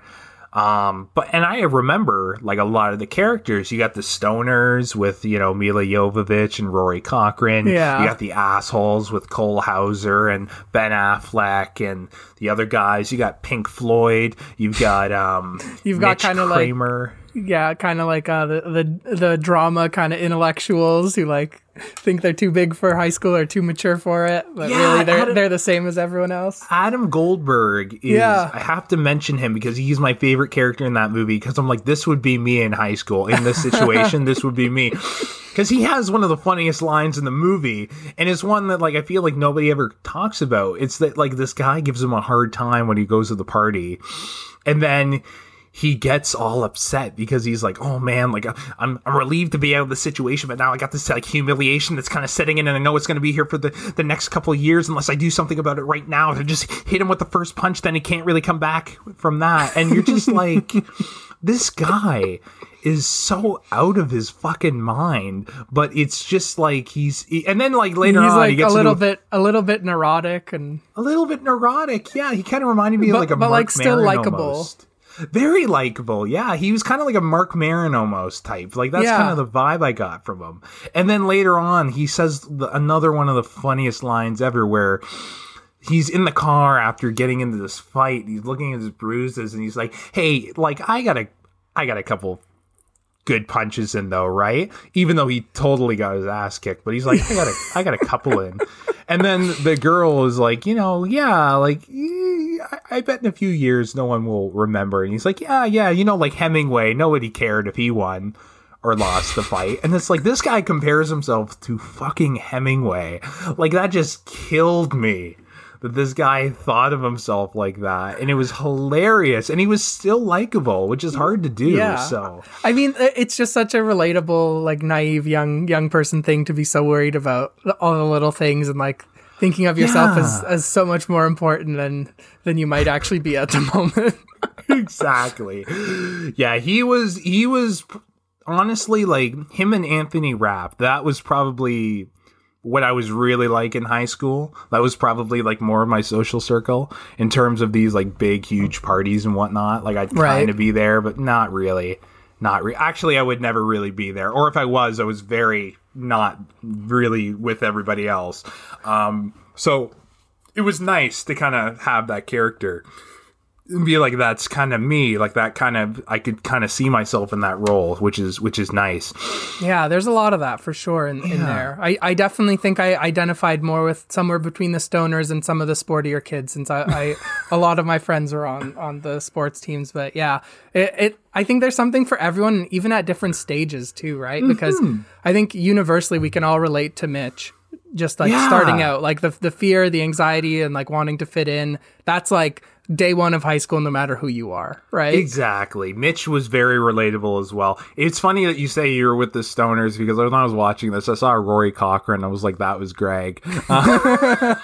Um, but and I remember like a lot of the characters. You got the stoners with you know Milla Jovovich and Rory Cochrane. Yeah. You got the assholes with Cole Hauser and Ben Affleck and the other guys. You got Pink Floyd. You've got um. You've got kinda like- Kramer. Yeah, kind of like uh, the the the drama kind of intellectuals who like think they're too big for high school or too mature for it, but Yeah, really they're had a- they're the same as everyone else. Adam Goldberg is Yeah. I have to mention him because he's my favorite character in that movie because I'm like this would be me in high school in this situation this would be me because he has one of the funniest lines in the movie and it's one that like I feel like nobody ever talks about it's that like this guy gives him a hard time when he goes to the party and then he gets all upset because he's like, "Oh man, like uh, I'm I'm relieved to be out of the situation, but now I got this like humiliation that's kind of setting in, and I know it's going to be here for the the next couple of years unless I do something about it right now. To just hit him with the first punch, then he can't really come back from that. And you're just like, this guy is so out of his fucking mind. But it's just like he's, and then like later He's on, he like a gets little into bit a little bit neurotic and a little bit neurotic. Yeah, he kind of reminded me But- of like a but, Marc like, still likable. almost. Very likable. Yeah, he was kind of like a Marc Maron almost type. Like that's Yeah. kind of the vibe I got from him. And then later on, he says the, another one of the funniest lines ever, where he's in the car after getting into this fight. He's looking at his bruises, and he's like, "Hey, like I got a, I got a couple." Good punches in though, right? Even though he totally got his ass kicked, but he's like, I got a, I got a couple in, and then the girl is like, you know, yeah, like I bet in a few years no one will remember. And he's like, yeah, yeah, you know, like Hemingway, nobody cared if he won or lost the fight. And it's like this guy compares himself to fucking Hemingway. Like that just killed me. That this guy thought of himself like that, and it was hilarious, and he was still likable, which is hard to do. Yeah. So I mean it's just such a relatable like naive young young person thing to be so worried about all the little things and like thinking of yourself Yeah. as, as so much more important than than you might actually be at the moment. exactly. Yeah, he was he was honestly like him and Anthony Rapp. That was probably what I was really like in high school. That was probably like more of my social circle in terms of these like big huge parties and whatnot. Like I'd Right. kind of be there, but not really. Not re- actually, I would never really be there, or if I was, I was very not really with everybody else. Um, so it was nice to kind of have that character be like that's kind of me like that kind of i could kind of see myself in that role which is which is nice Yeah, there's a lot of that for sure in, in there. I, I definitely think I identified more with somewhere between the stoners and some of the sportier kids since I, I a lot of my friends were on on the sports teams. But yeah, it, it I think there's something for everyone, even at different stages too, right? Because mm-hmm. I think universally we can all relate to Mitch. Just like Yeah. starting out, like the the fear, the anxiety, and like wanting to fit in. That's like day one of high school, no matter who you are, right? exactly. Mitch was very relatable as well. It's funny that you say you're with the stoners because when i was watching this i saw rory cochrane i was like that was greg. Uh,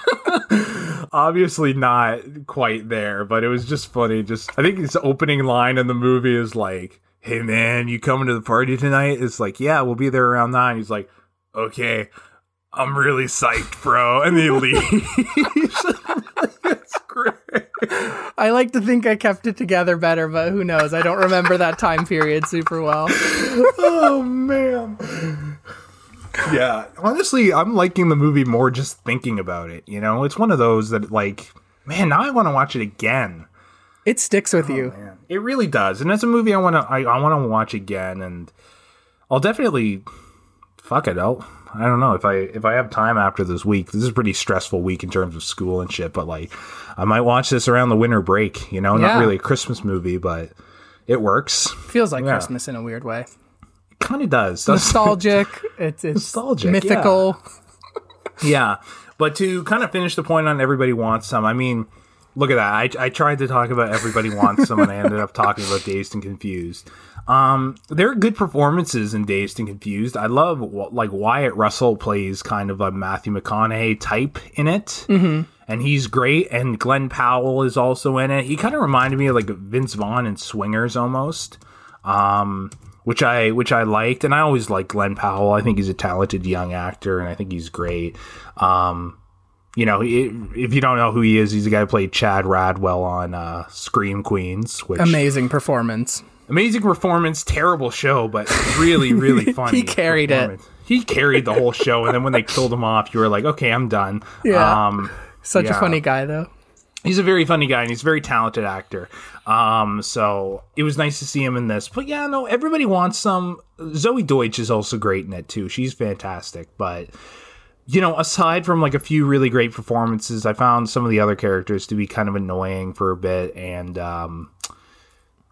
obviously not quite there but it was just funny. Just i think his opening line in the movie is like hey man you coming to the party tonight? It's like yeah we'll be there around nine. He's like okay i'm really psyched bro and he leaves I like to think I kept it together better, but who knows? I don't remember that time period super well. oh man yeah honestly i'm liking the movie more just thinking about it you know it's one of those that like man now i want to watch it again It sticks with oh, you. man it really does and it's a movie i want to i, I want to watch again and i'll definitely fuck it i'll i don't know if i if i have time after this week this is a pretty stressful week in terms of school and shit but like i might watch this around the winter break you know Yeah. not really a christmas movie but it works Feels like Yeah. Christmas in a weird way. kind of does? Nostalgic. It's it's Nostalgic, mythical. Yeah, but to kind of finish the point on everybody wants some. I mean, look at that. I, I tried to talk about everybody wants some, and I ended up talking about Dazed and Confused. Um, there are good performances in Dazed and Confused. I love like Wyatt Russell plays kind of a Matthew McConaughey type in it, mm-hmm. and he's great. And Glen Powell is also in it. He kind of reminded me of like Vince Vaughn in Swingers almost. Um, which I which I liked, and I always like Glen Powell. I think he's a talented young actor, and I think he's great. Um, you know, if you don't know who he is, he's the guy who played Chad Radwell on uh, Scream Queens, which Amazing performance. Amazing performance, terrible show, but really, really funny. He carried it. He carried the whole show, and then when they killed him off, you were like, okay, I'm done. Yeah. Um, Such Yeah. a funny guy though. he's a very funny guy and he's a very talented actor. Um, so it was nice to see him in this. But yeah, no, everybody wants some. Zoey Deutch is also great in it too. She's fantastic. But you know, aside from like a few really great performances, I found some of the other characters to be kind of annoying for a bit, and um,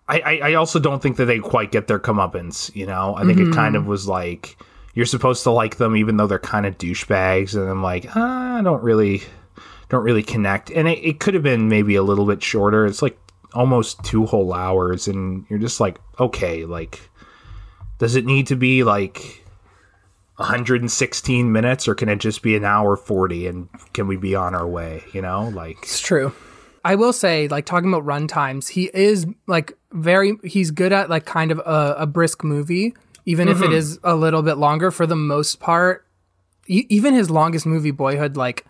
I, I, also don't think that they quite get their comeuppance. You know, I think it kind of was like you're supposed to like them even though they're kind of douchebags, and I'm like, ah, I don't really don't really connect. And it, it could have been maybe a little bit shorter. It's like almost two whole hours, and you're just like, okay, like, does it need to be like 116 minutes, or can it just be an hour 40, and can we be on our way? You know, like, It's true. I will say, like talking about run times, he is like very he's good at like kind of a, a brisk movie, even if it is a little bit longer for the most part. E- even his longest movie, Boyhood, like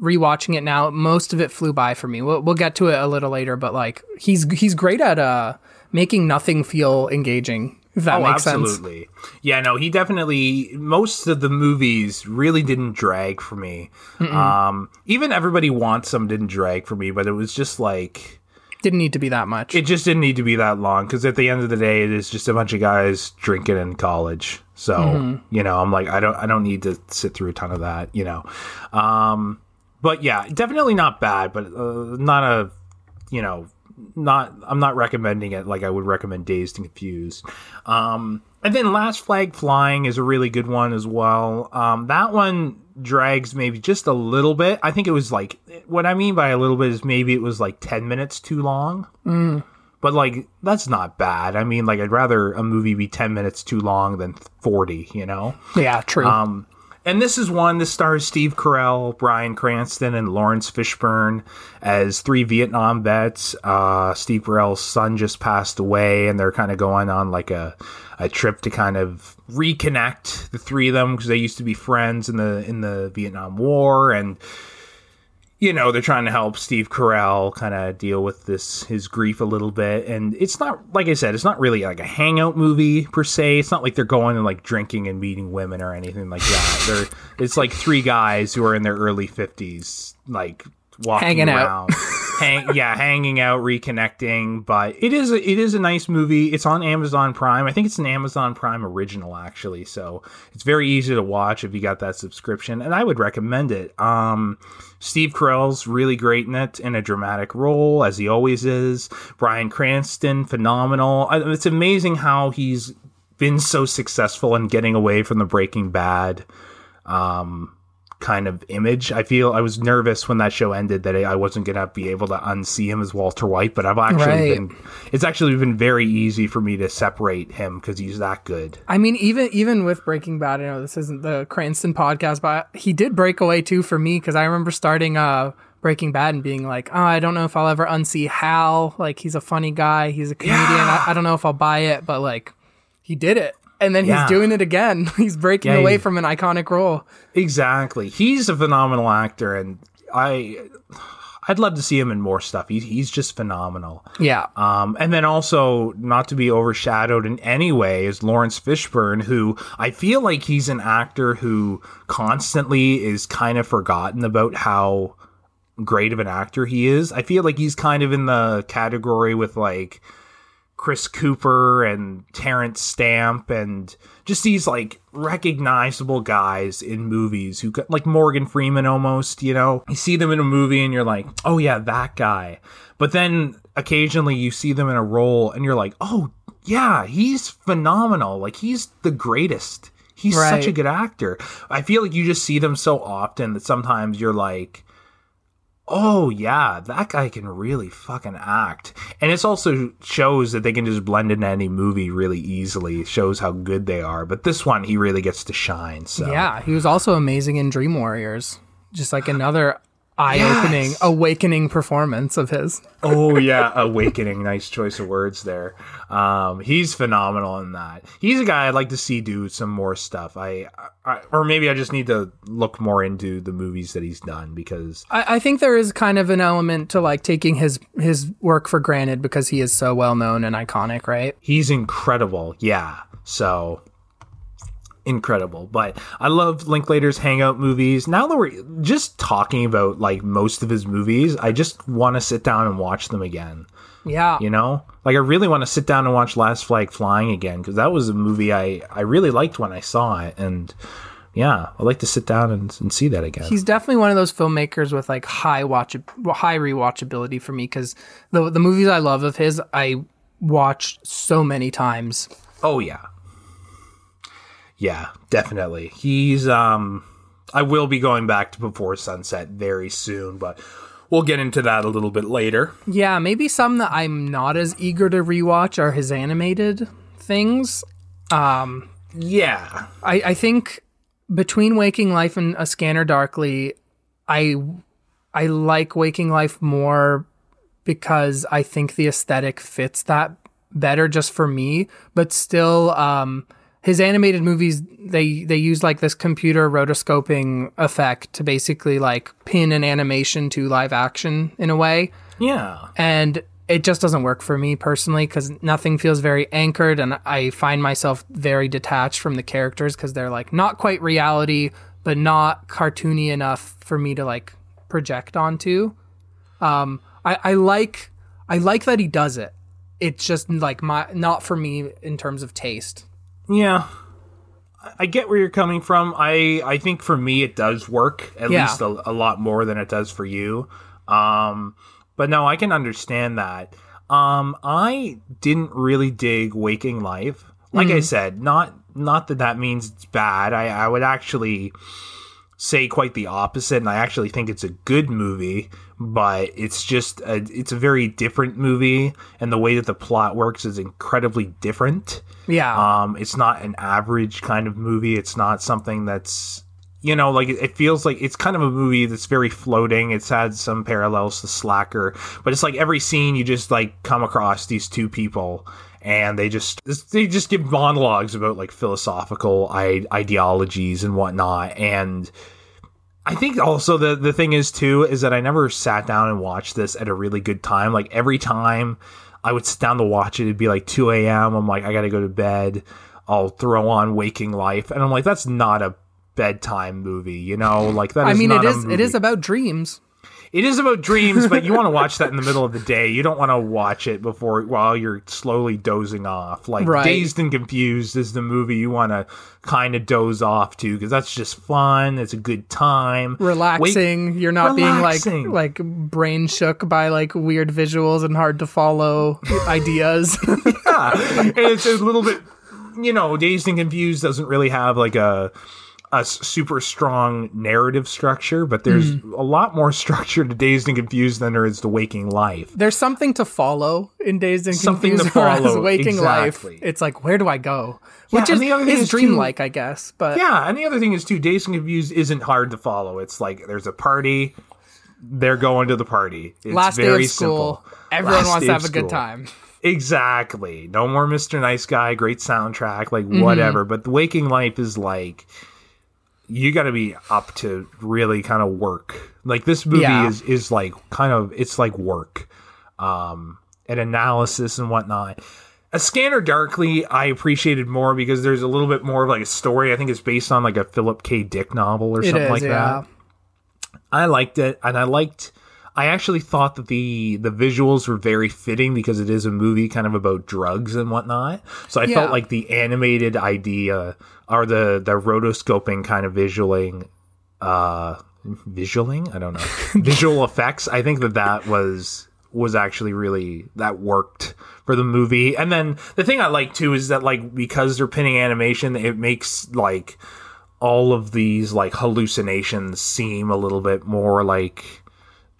rewatching it now, most of it flew by for me. We'll, we'll get to it a little later, but like he's he's great at uh making nothing feel engaging. If that oh, makes sense. absolutely. Yeah, no, he definitely. Most of the movies really didn't drag for me. Um, even Everybody Wants Some didn't drag for me, but it was just like. Didn't need to be that much. it just didn't need to be that long because at the end of the day, it is just a bunch of guys drinking in college. So you know, I'm like, I don't, I don't need to sit through a ton of that. You know, um, but yeah, definitely not bad, but uh, not a, you know, not. I'm not recommending it like I would recommend Dazed and Confused. Um, and then Last Flag Flying is a really good one as well. Um, that one drags maybe just a little bit. I think it was like what I mean by a little bit is maybe it was like 10 minutes too long. But like that's not bad. I mean, like I'd rather a movie be 10 minutes too long than 40, you know? yeah, true. Um And this is one that stars Steve Carell, Bryan Cranston, and Laurence Fishburne as three Vietnam vets. Uh, Steve Carell's son just passed away, and they're kind of going on like a, a trip to kind of reconnect the three of them because they used to be friends in the in the Vietnam War, and you know, they're trying to help Steve Carell kind of deal with this his grief a little bit. And it's not like I said, it's not really like a hangout movie per se. It's not like they're going and like drinking and meeting women or anything like that. they're it's like three guys who are in their early fifties, like walking Hanging out. Hang, yeah, hanging out, reconnecting, but it is a, it is a nice movie. It's on Amazon Prime. I think it's an Amazon Prime original actually, so it's very easy to watch if you got that subscription, and I would recommend it. Um, Steve Carell's really great in it in a dramatic role as he always is. Bryan Cranston, phenomenal. It's amazing how he's been so successful in getting away from the Breaking Bad um, kind of image. I feel I was nervous when that show ended that I wasn't gonna be able to unsee him as Walter White, but I've actually Right. been. It's actually been very easy for me to separate him because he's that good. I mean, even even with Breaking Bad, I know this isn't the Cranston podcast, but he did break away too for me because I remember starting uh Breaking Bad and being like, oh, I don't know if I'll ever unsee Hal. Like he's a funny guy, he's a comedian. I, I don't know if I'll buy it, but like he did it, and then Yeah. he's doing it again. he's breaking Yeah, away he- from an iconic role. Exactly. He's a phenomenal actor, and I. I'd love to see him in more stuff. He's he's just phenomenal. Yeah, Um, and then also, not to be overshadowed in any way, is Laurence Fishburne, who I feel like he's an actor who constantly is kind of forgotten about how great of an actor he is. I feel like he's kind of in the category with like Chris Cooper and Terence Stamp and just these like recognizable guys in movies who like Morgan Freeman almost, you know. You see them in a movie and you're like, "Oh yeah, that guy." But then occasionally you see them in a role and you're like, "Oh, yeah, he's phenomenal. Like he's the greatest. He's such a good actor." I feel like you just see them so often that sometimes you're like, oh yeah, that guy can really fucking act. And it's also shows that they can just blend into any movie really easily. It shows how good they are. But this one, he really gets to shine. So yeah. He was also amazing in Dream Warriors. Just like another eye-opening, Yes. awakening performance of his. oh yeah, awakening. Nice choice of words there. Um, he's phenomenal in that. He's a guy I'd like to see do some more stuff. I, I or maybe I just need to look more into the movies that he's done because I, I think there is kind of an element to like taking his his work for granted because he is so well known and iconic, right? he's incredible. Yeah. So incredible. But I love Linklater's Hangout movies. Now that we're just talking about like most of his movies, I just want to sit down and watch them again. Yeah. You know, like I really want to sit down and watch Last Flag Flying again because that was a movie I I really liked when I saw it, and yeah, I'd like to sit down and, and see that again. He's definitely one of those filmmakers with like high watch high rewatchability for me because the the movies I love of his I watched so many times. Oh yeah. Yeah, definitely. He's um I will be going back to Before Sunset very soon, but we'll get into that a little bit later. Yeah, maybe some that I'm not as eager to rewatch are his animated things. Um yeah. I, I think between Waking Life and A Scanner Darkly, I I like Waking Life more because I think the aesthetic fits that better just for me. But still, um, his animated movies they they use like this computer rotoscoping effect to basically like pin an animation to live action in a way. Yeah. and it just doesn't work for me personally because nothing feels very anchored and i find myself very detached from the characters because they're like not quite reality but not cartoony enough for me to like project onto. Um i i like i like that he does it. It's just like my not for me in terms of taste Yeah. I- get where you're coming from. I I think for me it does work at Yeah. least a, a lot more than it does for you. Um but no, I can understand that. Um I didn't really dig Waking Life. Like I said, not not that that means it's bad. I I would actually say quite the opposite and I actually think it's a good movie, but it's just a, it's a very different movie and the way that the plot works is incredibly different. yeah Um, it's not an average kind of movie. It's not something that's you know, like it, feels like it's kind of a movie that's very floating. It's had some parallels to Slacker, but it's like every scene you just like come across these two people and they just they just give monologues about like philosophical I- ideologies and whatnot and I think also the the thing is too is that I never sat down and watched this at a really good time. Like every time I would sit down to watch it, it'd be like 2 a.m. I'm like, I gotta go to bed. I'll throw on Waking Life, and I'm like, that's not a bedtime movie, you know? Like that. I mean, it is it is about dreams. It is about dreams, but you want to watch that in the middle of the day. You don't want to watch it before while you're slowly dozing off. Like Right. Dazed and Confused is the movie you want to kind of doze off to because that's just fun. It's a good time. Wait- Relaxing. You're not Relaxing. being like like brain shook by like weird visuals and hard to follow ideas. yeah, and it's a little bit, you know, Dazed and Confused doesn't really have like a a super strong narrative structure, but there's Mm. a lot more structure to Dazed and Confused than there is to Waking Life. There's something to follow in Dazed and Confused. Something to follow, Waking exactly. Life, it's like where do I go? Which and is, the other thing is is, too- dreamlike, I guess. But Yeah, and the other thing is too, Dazed and Confused isn't hard to follow. It's like there's a party, they're going to the party. It's last day very of school, simple. everyone Last wants to have a good time. Exactly. No more Mr. Nice Guy, great soundtrack, like Mm-hmm. whatever. But the waking life is like you got to be up to really kind of work. Like this movie Yeah. is is like kind of it's like work, um, and analysis and whatnot. A Scanner Darkly, I appreciated more because there's a little bit more of like a story. I think it's based on like a Philip K. Dick novel or It something is, like yeah. that. I liked it, and I liked. I actually thought that the the visuals were very fitting because it is a movie kind of about drugs and whatnot. So I Yeah. felt like the animated idea or the the rotoscoping kind of visualing, uh, visualing. I don't know visual effects. I think that that was was actually really that worked for the movie. And then the thing I like too is that like because they're pinning animation, it makes like all of these like hallucinations seem a little bit more like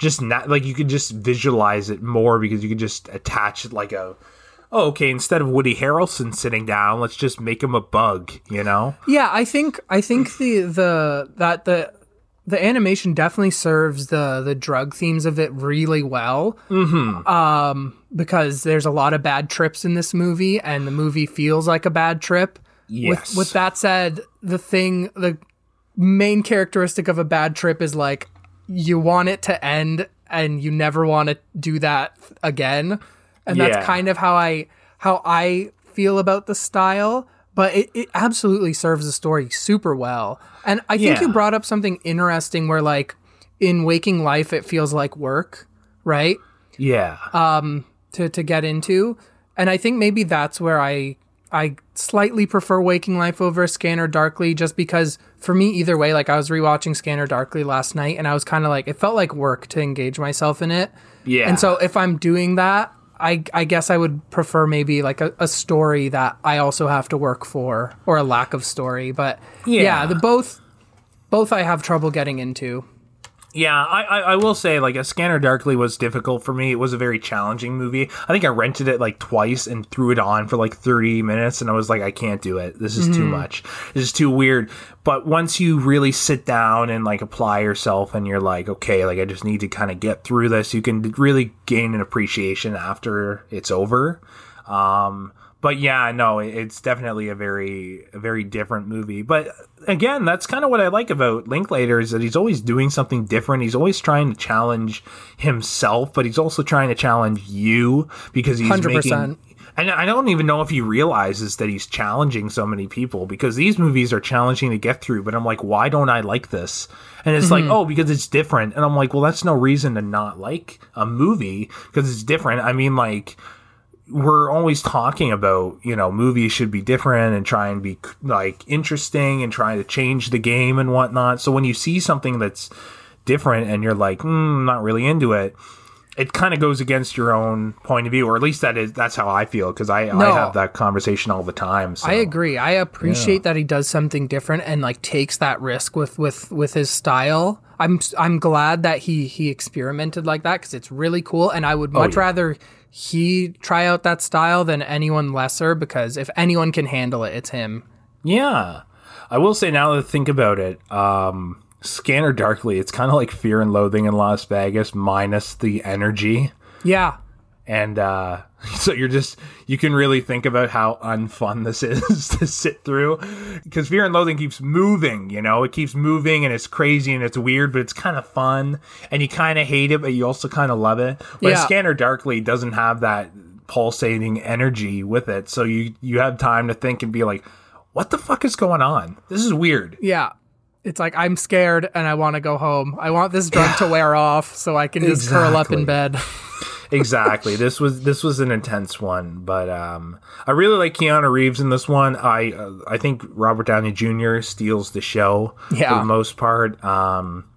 just not like you could just visualize it more because you could just attach it like a oh okay instead of Woody Harrelson sitting down let's just make him a bug you know Yeah, I think I think the the that the the animation definitely serves the the drug themes of it really well. Mm-hmm. Um, because there's a lot of bad trips in this movie, and the movie feels like a bad trip. yes With, with that said, the thing, the main characteristic of a bad trip is like you want it to end, and you never want to do that again. And Yeah. that's kind of how I how I feel about the style. But it, it absolutely serves the story super well. And I think you brought up something interesting where like in waking life it feels like work, right? yeah Um to to get into and i think maybe that's where i i slightly prefer waking life over scanner darkly just because for me either way like i was rewatching scanner darkly last night and i was kind of like it felt like work to engage myself in it. Yeah. And so if i'm doing that i i guess i would prefer maybe like a, a story that i also have to work for or a lack of story but yeah, Yeah. the both both i have trouble getting into Yeah, I, I, I will say, like, A Scanner Darkly was difficult for me. It was a very challenging movie. I think I rented it, like, twice and threw it on for, like, 30 minutes, and I was like, I can't do it. This is too much. This is too weird. But once you really sit down and, like, apply yourself and you're like, okay, like, I just need to kind of get through this, you can really gain an appreciation after it's over. Um, but yeah, no, it's definitely a very, a very different movie. But again, that's kind of what I like about Linklater is that he's always doing something different. He's always trying to challenge himself, but he's also trying to challenge you because he's 100%. making. And I don't even know if he realizes that he's challenging so many people because these movies are challenging to get through. But I'm like, why don't I like this? And it's like, mm-hmm. oh, because it's different. And I'm like, well, that's no reason to not like a movie because it's different. I mean, like, we're always talking about you know movies should be different and try and be like interesting and trying to change the game and whatnot so when you see something that's different and you're like mm, not really into it it kind of goes against your own point of view or at least that is that's how i feel because I, I have that conversation all the time so I agree. I appreciate that he does something different and like takes that risk with with with his style. I'm I'm glad that he he experimented like that because it's really cool. And I would much yeah. rather he try out that style than anyone lesser because if anyone can handle it, it's him. Yeah. I will say now that I think about it, um, Scanner Darkly, it's kind of like Fear and Loathing in Las Vegas minus the energy. Yeah. And uh, so you're just, you can really think about how unfun this is to sit through. Because Fear and Loathing keeps moving, you know, it keeps moving and it's crazy and it's weird, but it's kind of fun. And you kind of hate it, but you also kind of love it. But Yeah. Scanner Darkly doesn't have that pulsating energy with it. So you, you have time to think and be like, what the fuck is going on? This is weird. Yeah. It's like I'm scared and I want to go home. I want this drug to wear off so I can just curl up in bed. exactly. This was this was an intense one, but um, I really like Keanu Reeves in this one. I uh, I think Robert Downey Jr. steals the show for the most part. Um,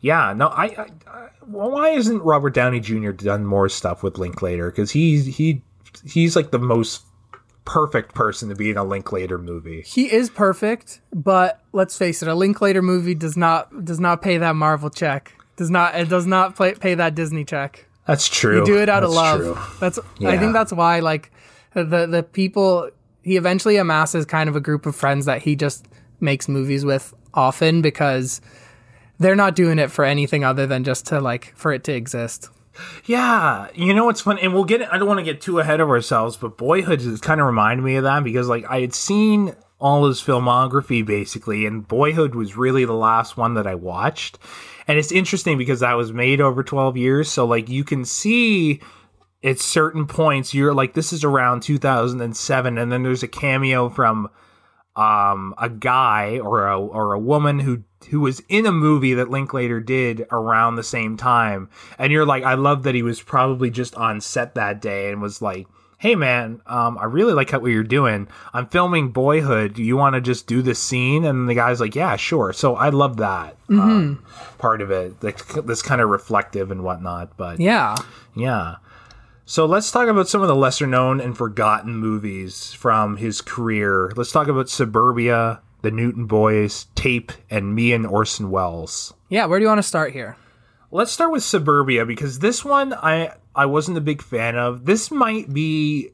yeah, no, I, I, I well, why isn't Robert Downey Jr. done more stuff with Linklater? Because he's he he's like the most perfect person to be in a Linklater movie. he is perfect, but let's face it, a Linklater movie does not does not pay that Marvel check. Does not it does not play, pay that Disney check. That's true. You do it out of love. true. That's I think that's why like the the people he eventually amasses kind of a group of friends that he just makes movies with often because they're not doing it for anything other than just to like for it to exist. Yeah, you know what's fun, and we'll get. I don't want to get too ahead of ourselves, but Boyhood has kind of reminded me of that because, like, I had seen all his filmography basically, and Boyhood was really the last one that I watched. And it's interesting because that was made over twelve years, so like you can see at certain points you're like, this is around two thousand and seven, and then there's a cameo from um a guy or a or a woman who who was in a movie that Linklater did around the same time. And you're like I love that he was probably just on set that day and was like hey man um I really like what you're doing I'm filming Boyhood do you want to just do this scene and the guy's like yeah sure so I love that um, part of it like this kind of reflective and whatnot but Yeah. yeah. So let's talk about some of the lesser known and forgotten movies from his career. Let's talk about Suburbia, The Newton Boys, Tape, and Me and Orson Welles. Yeah, where do you want to start here? Let's start with Suburbia because this one I I wasn't a big fan of. This might be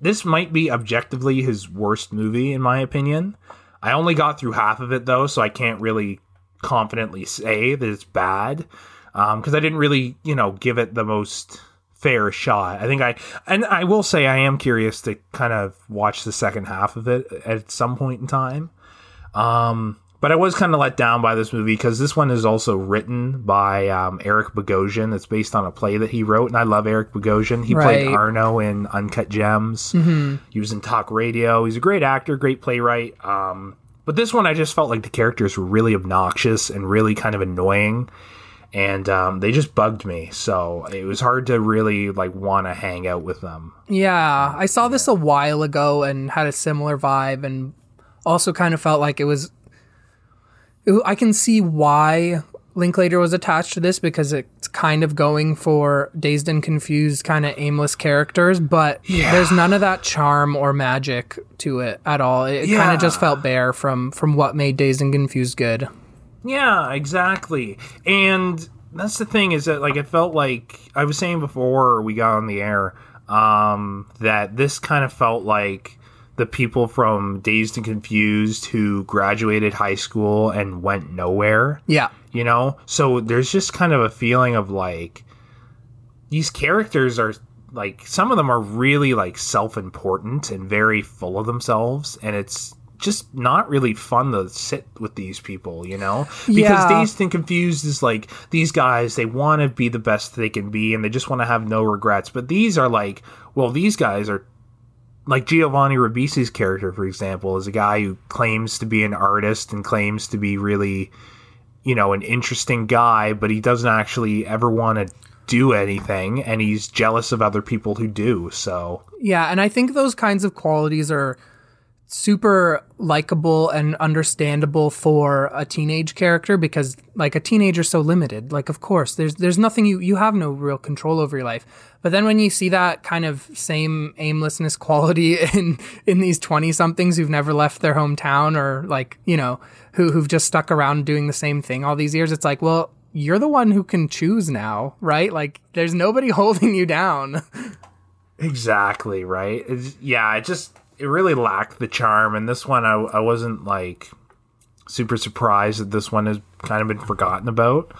this might be objectively his worst movie in my opinion. I only got through half of it though, so I can't really confidently say that it's bad because I didn't really, you know, give it the most fair shot. I think I and I will say I am curious to kind of watch the second half of it at some point in time. Um, but I was kind of let down by this movie because this one is also written by um, Eric Bogosian. It's based on a play that he wrote, and I love Eric Bogosian. He played Arno in Uncut Gems. He was in Talk Radio. He's a great actor, great playwright. Um, but this one, I just felt like the characters were really obnoxious and really kind of annoying, and um, they just bugged me. So it was hard to really like want to hang out with them. Yeah, I saw this a while ago and had a similar vibe, and also kind of felt like it was. I can see why Linklater was attached to this because it's kind of going for dazed and confused, kind of aimless characters, but Yeah. there's none of that charm or magic to it at all. It kind of just felt bare from from what made Dazed and Confused good. Yeah, exactly. And that's the thing is that like it felt like I was saying before we got on the air um that this kind of felt like the people from Dazed and Confused who graduated high school and went nowhere, Yeah, you know? So there's just kind of a feeling of like these characters are like some of them are really like self-important and very full of themselves and it's just not really fun to sit with these people, you know? Because Yeah. Dazed and Confused is like these guys, they want to be the best they can be and they just want to have no regrets. But these are like, well, these guys are like Giovanni Ribisi's character, for example, is a guy who claims to be an artist and claims to be really, you know, an interesting guy, but he doesn't actually ever want to do anything and he's jealous of other people who do. So, Yeah, and I think those kinds of qualities are super likable and understandable for a teenage character because like a teenager's so limited. Like of course, there's there's nothing you you have no real control over your life. But then when you see that kind of same aimlessness quality in in these 20 somethings who've never left their hometown or like, you know, who who've just stuck around doing the same thing all these years, it's like, well, you're the one who can choose now, right? Like there's nobody holding you down. exactly, right? It's, yeah, it just it really lacked the charm. And this one, I, I wasn't like super surprised that this one has kind of been forgotten about.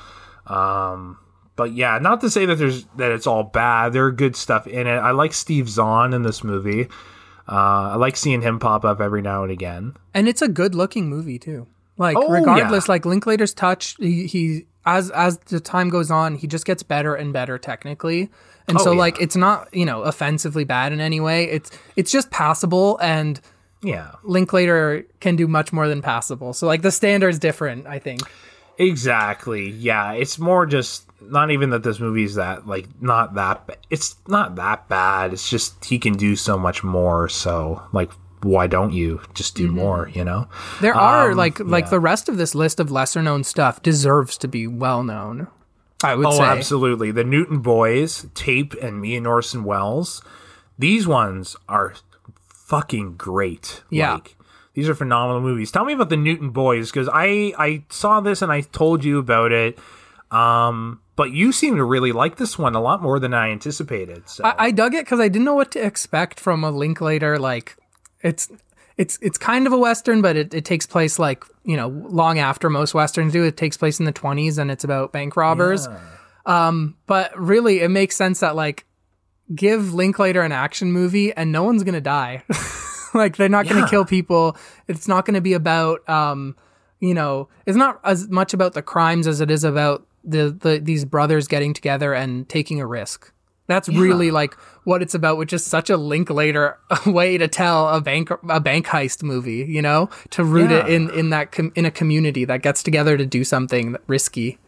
Um, but yeah, not to say that there's that it's all bad. There are good stuff in it. I like Steve Zahn in this movie. Uh, I like seeing him pop up every now and again. And it's a good looking movie too. Like Oh, regardless, yeah. like Linklater's touch, he, he as as the time goes on, he just gets better and better technically. And Oh, so yeah. like it's not, you know, offensively bad in any way. It's it's just passable and Yeah, Linklater can do much more than passable. So like the standard's different, I think. exactly. Yeah, it's more just not even that this movie is that like not that. Ba- it's not that bad. It's just he can do so much more. So like, why don't you just do more? You know. There are Um, like like yeah. the rest of this list of lesser known stuff deserves to be well known. I would Oh, say. absolutely. The Newton Boys, Tape, and Me and Orson Welles. These ones are fucking great. Yeah. Like, these are phenomenal movies. Tell me about the Newton Boys because I I saw this and I told you about it. Um, but you seem to really like this one a lot more than I anticipated. So. I, I dug it because I didn't know what to expect from a Linklater. Like, it's it's it's kind of a western, but it, it takes place like you know long after most westerns do. It takes place in the twenties, and it's about bank robbers. Um, but really, it makes sense that like give Linklater an action movie, and no one's gonna die. like they're not gonna Yeah. kill people. It's not gonna be about um, you know, it's not as much about the crimes as it is about the, the these brothers getting together and taking a risk. That's really like what it's about, which is such a Linklater way to tell a bank a bank heist movie. You know, to root it in in that com- in a community that gets together to do something risky.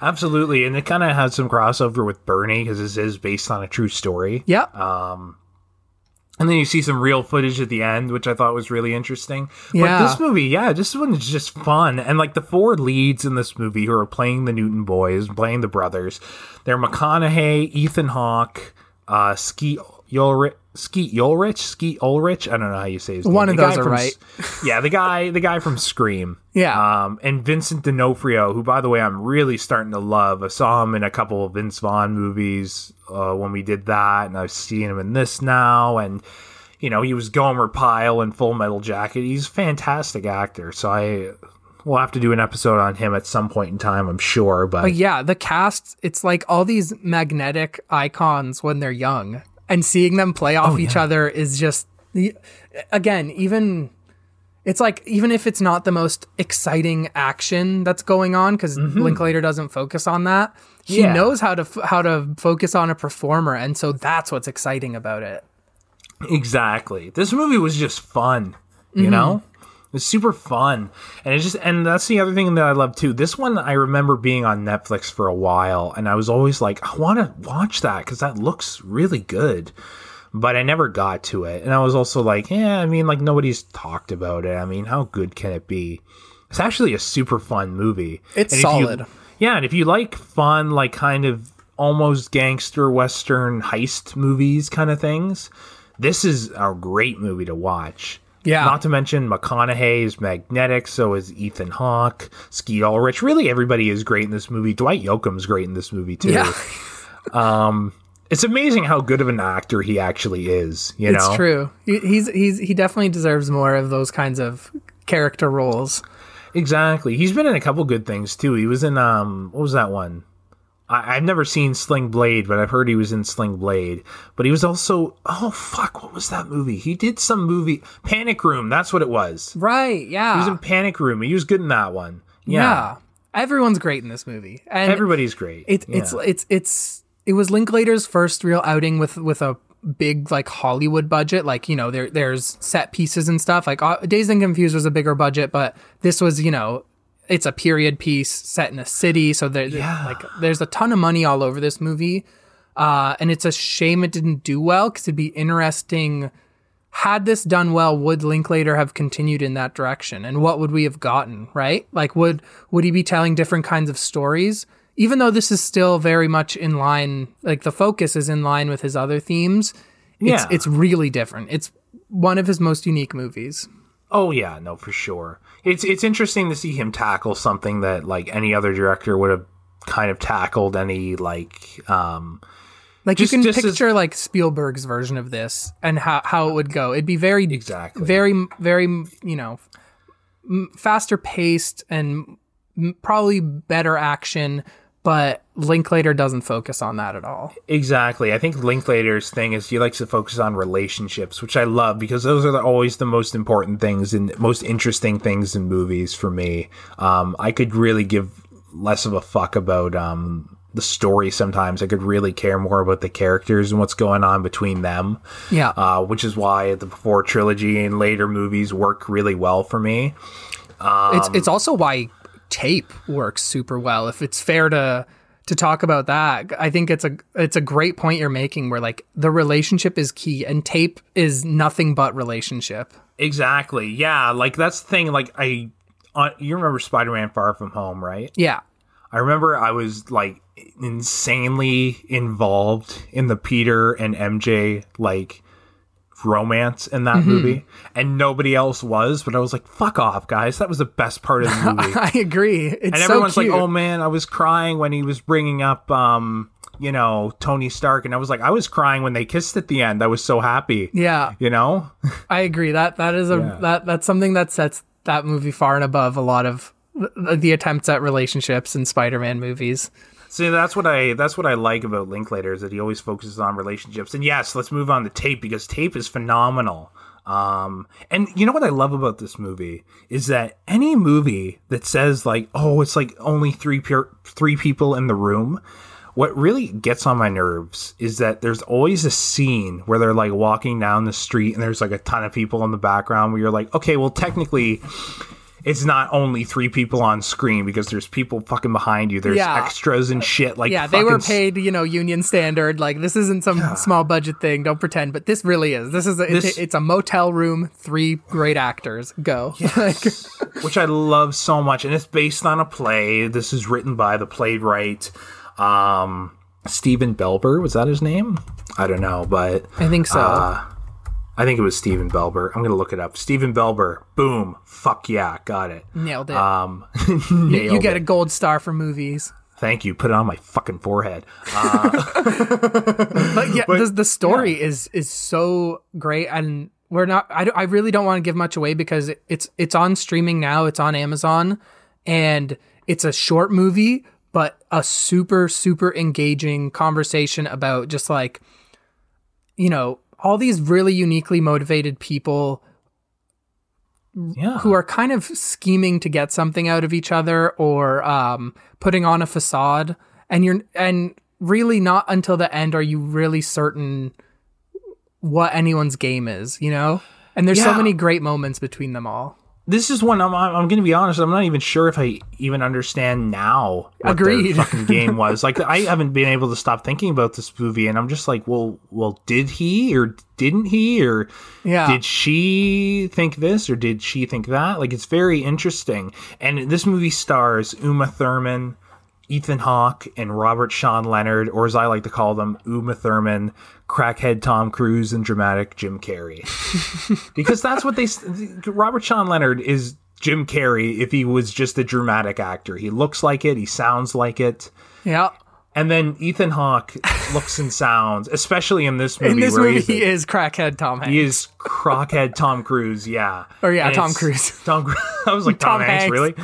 Absolutely, and it kind of has some crossover with Bernie because this is based on a true story. Yeah, um, And then you see some real footage at the end, which I thought was really interesting. Yeah. But this movie, yeah, this one is just fun. And like the four leads in this movie who are playing the Newton boys, playing the brothers, they're McConaughey, Ethan Hawke, uh, Skeet Ulrich, Skeet Ulrich, Skeet Ulrich. I don't know how you say his name. One of The those are from right. Yeah, the guy, the guy from Scream. Yeah. Um, and Vincent D'Onofrio, who, by the way, I'm really starting to love. I saw him in a couple of Vince Vaughn movies uh, when we did that, and I've seen him in this now. And you know, he was Gomer Pyle in Full Metal Jacket. He's a fantastic actor. So I we'll have to do an episode on him at some point in time, I'm sure. But, But yeah, the cast, it's like all these magnetic icons when they're young, and seeing them play off each other is just, again, even. It's like even if it's not the most exciting action that's going on because Linklater doesn't focus on that, he Yeah. knows how to f- how to focus on a performer, and so that's what's exciting about it. Exactly. This movie was just fun, you Mm-hmm. know? It was super fun. And it's just and that's the other thing that I love too. This one I remember being on Netflix for a while and I was always like, I want to watch that cuz that looks really good. But I never got to it. And I was also like, yeah, I mean like nobody's talked about it. I mean, how good can it be? It's actually a super fun movie. It's And if you- solid. yeah, and if you like fun, like kind of almost gangster western heist movies kind of things, this is a great movie to watch. Yeah. Not to mention McConaughey is magnetic, so is Ethan Hawke, Skeet Ulrich. Really, everybody is great in this movie. Dwight Yoakam's great in this movie too. Yeah, um, It's amazing how good of an actor he actually is. You know, it's true. He, he's he's he definitely deserves more of those kinds of character roles. Exactly. He's been in a couple good things too. He was in um, what was that one? I, I've never seen Sling Blade, but I've heard he was in Sling Blade. But he was also oh fuck, what was that movie? He did some movie Panic Room. That's what it was. Right? Yeah. He was in Panic Room. He was good in that one. yeah. Yeah, Everyone's great in this movie, and everybody's great. It, It's Yeah. it's it's it was Linklater's first real outing with with a big like Hollywood budget. Like you know there there's set pieces and stuff. Like uh, Dazed and Confused was a bigger budget, but this was you know it's a period piece set in a city, so there Yeah. like there's a ton of money all over this movie. Uh, and it's a shame it didn't do well because it'd be interesting. Had this done well, would Linklater have continued in that direction? And what would we have gotten, right? Like would would he be telling different kinds of stories? Even though this is still very much in line, like the focus is in line with his other themes, it's Yeah. it's really different. It's one of his most unique movies. Oh yeah, no, for sure. It's it's interesting to see him tackle something that like any other director would have kind of tackled any like um Like Just- you can just as- picture like Spielberg's version of this and how how it would go. It'd be very Exactly. very very you know faster paced and probably better action, but Linklater doesn't focus on that at all. Exactly. I think Linklater's thing is he likes to focus on relationships, which I love because those are the, always the most important things and most interesting things in movies for me. Um, I could really give less of a fuck about um, the story sometimes. I could really care more about the characters and what's going on between them. Yeah. Uh, which is why the before trilogy and later movies work really well for me. it's it's also why tape works super well. If it's fair to to talk about that, I think it's a it's a great point you're making where like the relationship is key and tape is nothing but relationship. Exactly. Yeah. Like that's the thing. Like I, uh, you remember Spider-Man: Far From Home, right? Yeah. I remember I was like insanely involved in the Peter and MJ like romance in that movie, and nobody else was. But I was like, "Fuck off, guys! That was the best part of the movie." I agree. It's and so everyone's cute. like, "Oh man, I was crying when he was bringing up, um, you know, Tony Stark," and I was like, "I was crying when they kissed at the end. I was so happy." yeah, You know? I agree. That that is a Yeah. that that's something that sets that movie far and above a lot of the, the attempts at relationships in Spider-Man movies. See, that's what I that's what I like about Linklater is that he always focuses on relationships. And yes, let's move on to tape because tape is phenomenal. Um, and you know what I love about this movie is that any movie that says like, oh, it's like only three three people in the room. What really gets on my nerves is that there's always a scene where they're like walking down the street and there's like a ton of people in the background where you're like, okay, well, technically, it's not only three people on screen because there's people fucking behind you. There's Yeah. extras and shit. Like Yeah, they were paid, you know, union standard. Like this isn't some small budget thing. Don't pretend, but this really is. This is a, This- it's, it's a motel room. Three great actors. Go. Like, which I love so much, and it's based on a play. This is written by the playwright um, Stephen Belber. Was that his name? I don't know, but I think so. Uh, I think it was Stephen Belber. I'm gonna look it up. Stephen Belber. Boom. Fuck yeah, got it. Nailed it. Um, you, nailed you get a gold star for movies. Thank you. Put it on my fucking forehead. But yeah, the, the story is is so great, and we're not. I, I really don't want to give much away because it's it's on streaming now. It's on Amazon, and it's a short movie, but a super super engaging conversation about just like, you know, all these really uniquely motivated people Yeah. who are kind of scheming to get something out of each other or um, putting on a facade. And you're and really not until the end are you really certain what anyone's game is you know? And there's so many great moments between them all this is one I'm, I'm, I'm going to be honest. I'm not even sure if I even understand now what Agreed. their fucking game was. Like I haven't been able to stop thinking about this movie, and I'm just like, well, well, did he or didn't he or Yeah. did she think this or did she think that? Like it's very interesting. And this movie stars Uma Thurman. Ethan Hawke and Robert Sean Leonard, or as I like to call them, Uma Thurman, crackhead Tom Cruise, and dramatic Jim Carrey because that's what they. Robert Sean Leonard is Jim Carrey if he was just a dramatic actor. He looks like it. He sounds like it. yeah And then Ethan Hawke looks and sounds, especially in this movie. in this where movie he is crackhead tom hanks he is crockhead Tom Cruise, yeah. Or, oh, yeah, And Tom Cruise. Tom Cruise. I was like Tom, Tom Hanks, Hanks. really?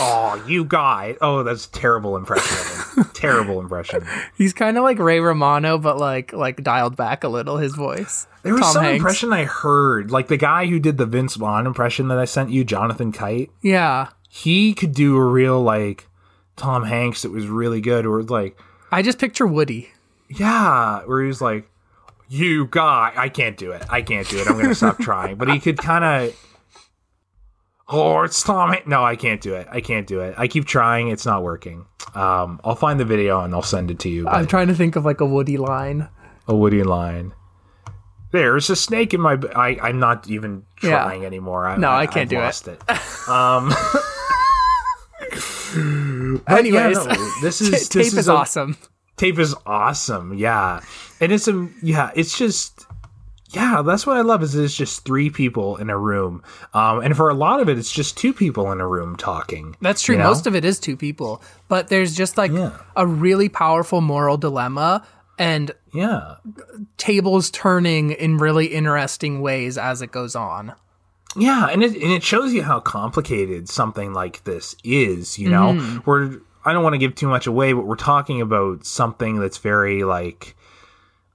oh, you guy. Oh, that's a terrible impression of him. terrible impression. he's kind of like ray romano but like like dialed back a little his voice There was Tom some Hanks. impression I heard, like the guy who did the Vince Vaughn impression that I sent you, Jonathan Kite. yeah He could do a real like Tom Hanks that was really good, or like i just picture woody yeah, where he was like, "You guy, I can't do it. I can't do it. I'm gonna stop trying." But he could kind of. Oh, it's Tom. No, I can't do it. I can't do it. I keep trying. It's not working. Um, I'll find the video and I'll send it to you. i'm trying to think of like a woody line a Woody line. There's a snake in my. b- I, I'm not even Yeah. trying anymore. I, No, I can't I've do it. it. Um, yeah, Anyways, no, this is tape this is, a- awesome tape is awesome yeah and it's a yeah it's just yeah, that's what I love is it's just three people in a room, um, and for a lot of it, it's just two people in a room talking. That's true. you know? Most of it is two people, but there's just like Yeah. a really powerful moral dilemma and Yeah, tables turning in really interesting ways as it goes on. Yeah, and it and it shows you how complicated something like this is. You know, Mm-hmm. we're I don't want to give too much away, but we're talking about something that's very like,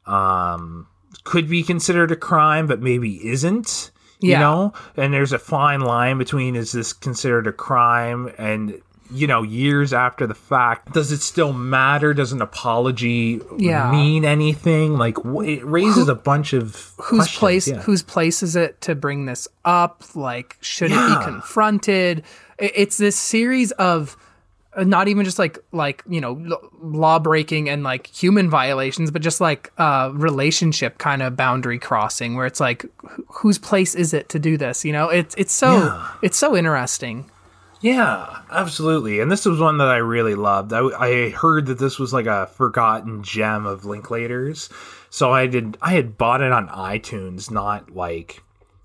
um, could be considered a crime, but maybe isn't. Yeah. You know, and there's a fine line between is this considered a crime and you know years after the fact does it still matter does an apology Yeah. mean anything like it raises a bunch of Whose questions, place yeah. whose place is it to bring this up? Like should it be confronted? It's this series of uh, not even just like like you know law breaking and like human violations but just like uh relationship kind of boundary crossing where it's like wh- whose place is it to do this you know it's it's so Yeah. it's so interesting Yeah, absolutely. And this was one that I really loved. I, I heard that this was like a forgotten gem of Linklaters. So I did I had bought it on iTunes not like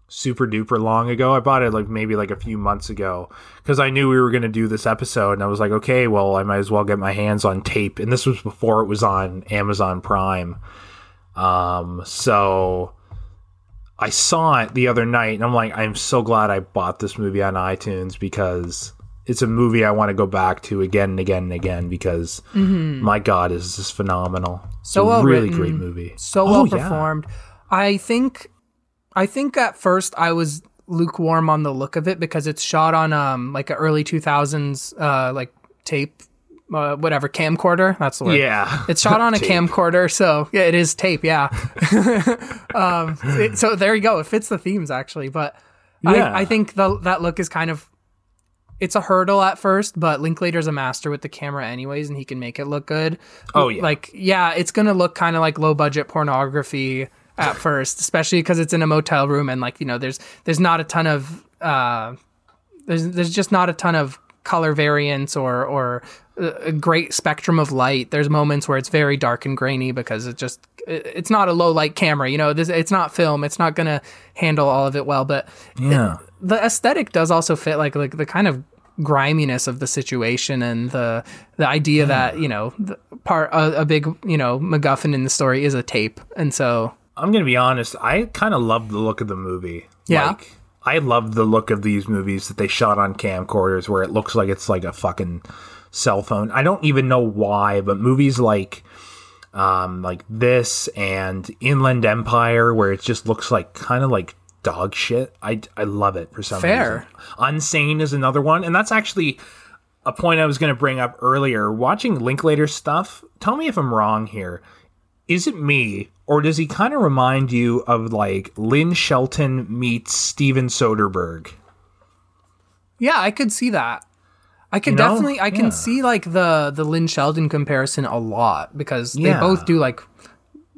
super duper long ago. I bought it like maybe like a few months ago because I knew we were going to do this episode and I was like, "Okay, well, I might as well get my hands on tape." And this was before it was on Amazon Prime. Um, so I saw it the other night and I'm like, I'm so glad I bought this movie on iTunes because it's a movie I want to go back to again and again and again because my God, is this phenomenal. So it's a well really written, great movie. so Oh, well yeah. performed. I think I think at first I was lukewarm on the look of it because it's shot on um like a early 2000s uh like tape uh, whatever camcorder that's the word. Yeah. It's shot on a Tape. camcorder, so yeah, it is tape. Yeah. um, it- so there you go. It fits the themes actually, but Yeah. I, I think the, that look is kind of it's a hurdle at first, but Linklater's a master with the camera anyways, and he can make it look good. Oh, yeah. Like yeah, it's gonna look kind of like low budget pornography at first, especially because it's in a motel room and like you know there's there's not a ton of uh, there's there's just not a ton of color variance or or uh, a great spectrum of light. There's moments where it's very dark and grainy because it just it's not a low light camera. You know, this it's not film. It's not gonna handle all of it well. But Yeah. the aesthetic does also fit like like the kind of griminess of the situation and the the idea that you know the part a, a big you know MacGuffin in the story is a tape, and so I'm gonna be honest. I kind of love the look of the movie. Yeah? like, I love the look of these movies that they shot on camcorders, where it looks like it's like a fucking cell phone. I don't even know why, but movies like, um, like this and Inland Empire, where it just looks like kind of like dog shit. I I love it for some Fair. reason. Unsane is another one, and that's actually a point I was going to bring up earlier. Watching Linklater stuff, tell me if I'm wrong here. Is it me, or does he kind of remind you of like Lynn Shelton meets Steven Soderbergh? yeah, I could see that. I could You know? definitely I can Yeah. see like the the Lynn Shelton comparison a lot because they Yeah. both do like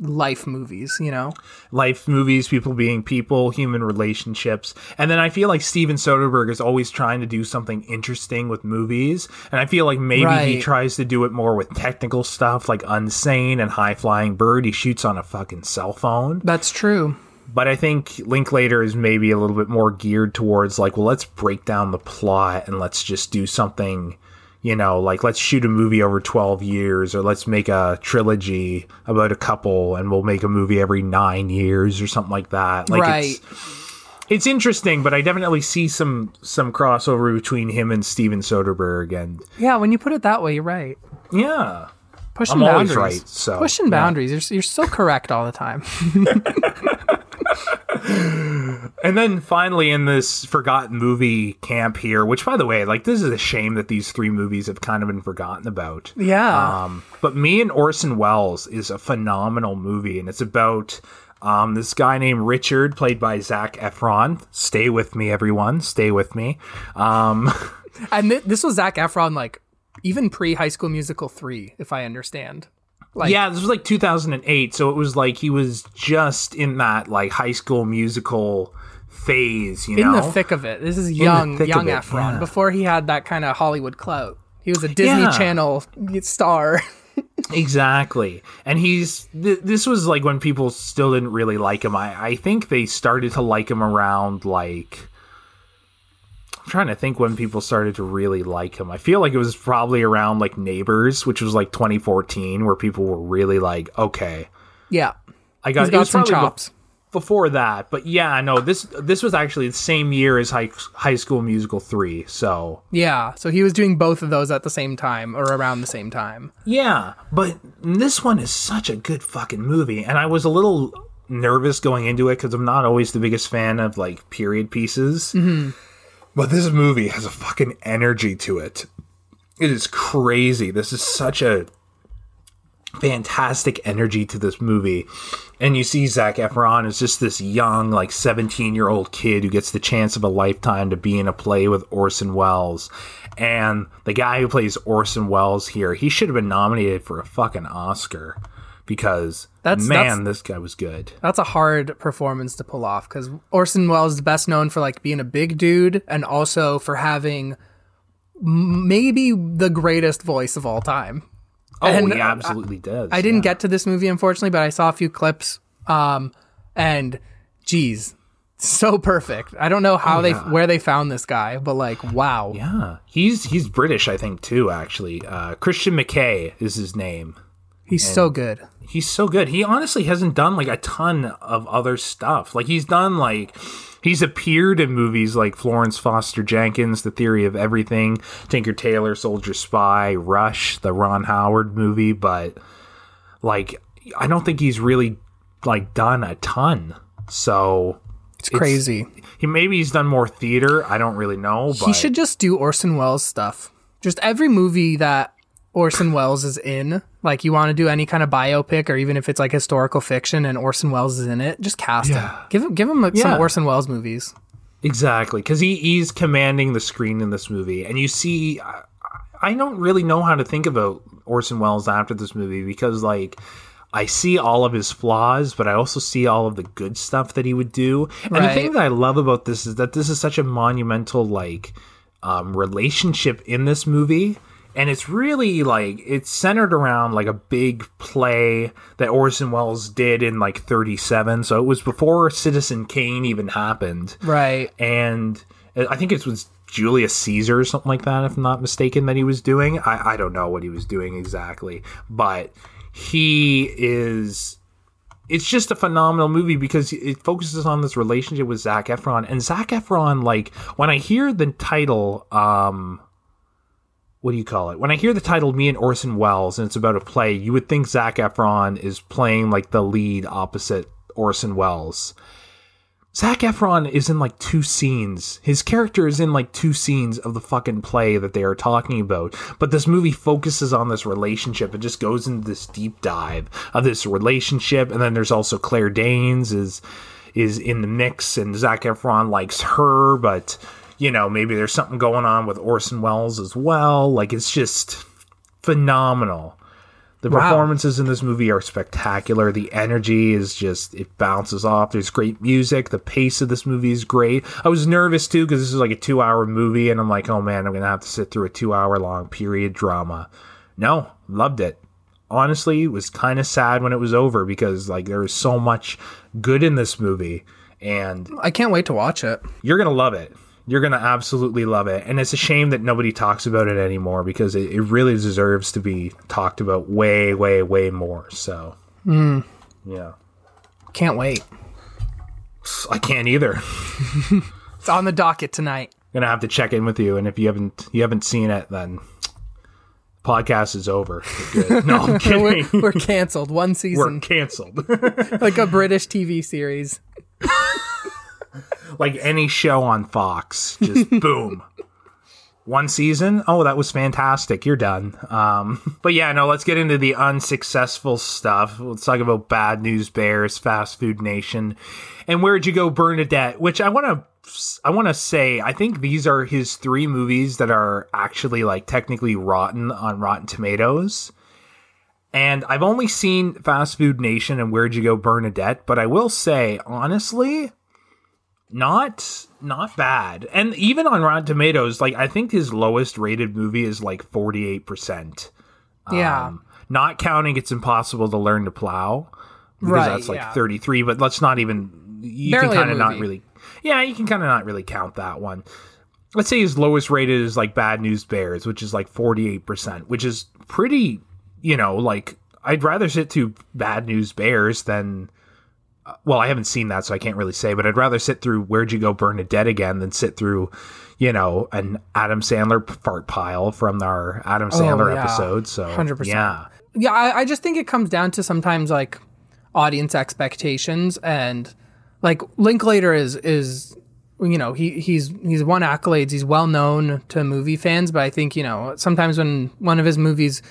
life movies, you know. Life movies, people being people, human relationships. And then I feel like Steven Soderbergh is always trying to do something interesting with movies. And I feel like maybe he tries to do it more with technical stuff like Unsane and High Flying Bird. He shoots on a fucking cell phone. That's true. But I think Linklater is maybe a little bit more geared towards like, well, let's break down the plot and let's just do something, you know, like let's shoot a movie over 12 years or let's make a trilogy about a couple and we'll make a movie every nine years or something like that. Like Right. it's, it's interesting, but I definitely see some some crossover between him and Steven Soderbergh and Yeah, when you put it that way, you're right. yeah. Pushing I'm boundaries. right, so, pushing yeah. boundaries. You're you're so correct all the time. And then finally, in this forgotten movie camp here, which by the way, like this is a shame that these three movies have kind of been forgotten about. Yeah. Um, but Me and Orson Welles is a phenomenal movie, and it's about um, this guy named Richard, played by Zac Efron. Stay with me, everyone. Stay with me. Um, and th- this was Zac Efron, like even pre High School Musical three, if I understand. Like, yeah, this was like 2008, so it was like he was just in that like high school musical phase, you in know. In the thick of it. This is young, young it, Efron yeah. before he had that kind of Hollywood clout. He was a Disney Yeah. Channel star. exactly. And he's th- this was like when people still didn't really like him. I I think they started to like him around like trying to think when people started to really like him. I feel like it was probably around like Neighbors, which was like 2014 where people were really like, okay, Yeah. I got, He's it got was some probably be- chops. before that. But yeah, no, this this was actually the same year as High High School Musical 3. So, Yeah. So he was doing both of those at the same time or around the same time. Yeah, but this one is such a good fucking movie, and I was a little nervous going into it because I'm not always the biggest fan of like period pieces. Mm-hmm. But this movie has a fucking energy to it. It is crazy. This is such a fantastic energy to this movie. And you see Zac Efron is just this young, like 17 year old kid who gets the chance of a lifetime to be in a play with Orson Welles. And the guy who plays Orson Welles here, he should have been nominated for a fucking Oscar because That's- man, that's- this guy was good. That's a hard performance to pull off because Orson Welles is best known for like being a big dude and also for having maybe the greatest voice of all time. Oh, And he absolutely does. I didn't get to this movie unfortunately, but I saw a few clips. Um, and geez, so perfect. I don't know how they where they found this guy, but like wow. Yeah, he's he's British, I think, too. Actually, uh, Christian McKay is his name. He's so good. He's so good. He honestly hasn't done like a ton of other stuff. Like he's done like he's appeared in movies like Florence Foster Jenkins, The Theory of Everything, Tinker Tailor Soldier Spy, Rush, the Ron Howard movie, but like I don't think he's really like done a ton. So It's crazy. he maybe he's done more theater. I don't really know, but He should just do Orson Welles stuff. Just every movie that Orson Welles is in, like you want to do any kind of biopic or even if it's like historical fiction and Orson Welles is in it, just cast him. Give him give him Yeah. some Orson Welles movies. Exactly, because he, he's commanding the screen in this movie, and you see, I, I don't really know how to think about Orson Welles after this movie because, like, I see all of his flaws, but I also see all of the good stuff that he would do. And the thing that I love about this is that this is such a monumental, like, um, relationship in this movie. And it's really like it's centered around like a big play that Orson Welles did in like 37. So it was before Citizen Kane even happened Right. and I think it was Julius Caesar or something like that, if I'm not mistaken, that he was doing. I, I don't know what he was doing exactly, but he is. It's just a phenomenal movie because it focuses on this relationship with Zac Efron, and Zac Efron, like when I hear the title, um, what do you call it? When I hear the title "Me and Orson Welles" and it's about a play, you would think Zac Efron is playing like the lead opposite Orson Welles. Zac Efron is in like two scenes. His character is in like two scenes of the fucking play that they are talking about. But this movie focuses on this relationship. It just goes into this deep dive of this relationship. And then there's also Claire Danes is is in the mix, and Zac Efron likes her, but you know maybe there's something going on with Orson Welles as well. Like it's just phenomenal. The Wow. performances in this movie are spectacular. The energy is just it bounces off. There's great music. The pace of this movie is great. I was nervous too because this is like a two hour movie, and I'm like, oh man, I'm gonna have to sit through a two hour long period drama. No, loved it. Honestly, it was kind of sad when it was over because like there was so much good in this movie, and I can't wait to watch it. you're gonna love it. You're gonna absolutely love it, and it's a shame that nobody talks about it anymore because it, it really deserves to be talked about way, way, way more. So, hmm. yeah, Can't wait. I can't either. It's on the docket tonight. gonna have to check in with you, and if you haven't you haven't seen it, then podcast is over. No, I'm We're, kidding. we're canceled. One season. We're canceled. like a British TV series. Like any show on Fox, just boom. One season? Oh, that was fantastic. You're done. Um, but yeah, no, let's get into the unsuccessful stuff. Let's talk about Bad News Bears, Fast Food Nation, and Where'd You Go, Bernadette, which I want to. I want to say, I think these are his three movies that are actually like technically rotten on Rotten Tomatoes. And I've only seen Fast Food Nation and Where'd You Go, Bernadette, but I will say, honestly, not not bad. And even on Rotten Tomatoes, like I think his lowest rated movie is like 48%. Yeah. Um, not counting it's impossible to learn to plow because Right, that's like yeah. 33 but let's not even you Barely can kind of not really yeah you can kind of not really count that one let's say his lowest rated is like bad news bears which is like 48% which is pretty you know like i'd rather sit to bad news bears than well i haven't seen that so i can't really say but i'd rather sit through where'd you go bernadette again than sit through you know an adam sandler fart pile from our adam oh, sandler Oh, yeah. episode so 100%. yeah yeah I, I just think it comes down to sometimes like audience expectations and like linklater is is you know he he's he's won accolades he's well known to movie fans but i think you know sometimes when one of his movies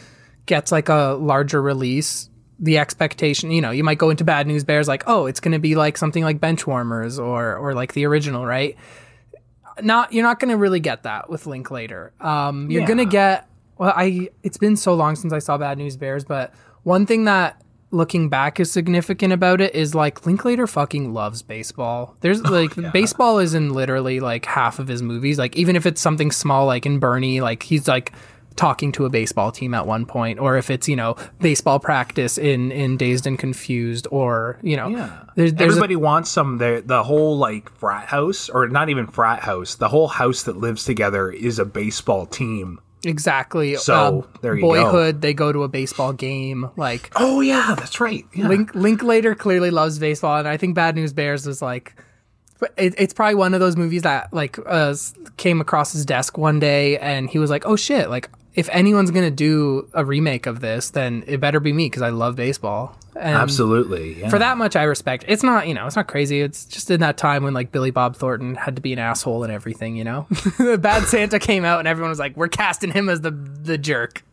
gets like a larger release the expectation you know you might go into bad news bears like oh it's going to be like something like benchwarmers or or like the original right not you're not going to really get that with Linklater. Um, you're Yeah. going to get well, I it's been so long since I saw Bad News Bears, but one thing that looking back is significant about it is like Linklater fucking loves baseball. There's like baseball is in literally like half of his movies. Like even if it's something small like in Bernie, like he's like talking to a baseball team at one point or if it's you know baseball practice in in dazed and confused or you know Yeah. there's, there's a- Everybody wants some. The the whole like frat house, or not even frat house. The whole house that lives together is a baseball team. Exactly. So, Uh, there you go. boyhood, they go to a baseball game. Like Oh yeah, that's right. Yeah. Link Linklater clearly loves baseball, and I think Bad News Bears was like, it, it's probably one of those movies that like uh, came across his desk one day, and he was like, "Oh shit! Like if anyone's gonna do a remake of this, then it better be me because I love baseball." And Absolutely. Yeah. For that much, I respect. It's not, you know, it's not crazy. It's just in that time when like Billy Bob Thornton had to be an asshole and everything. You know, Bad Santa came out and everyone was like, "We're casting him as the the jerk."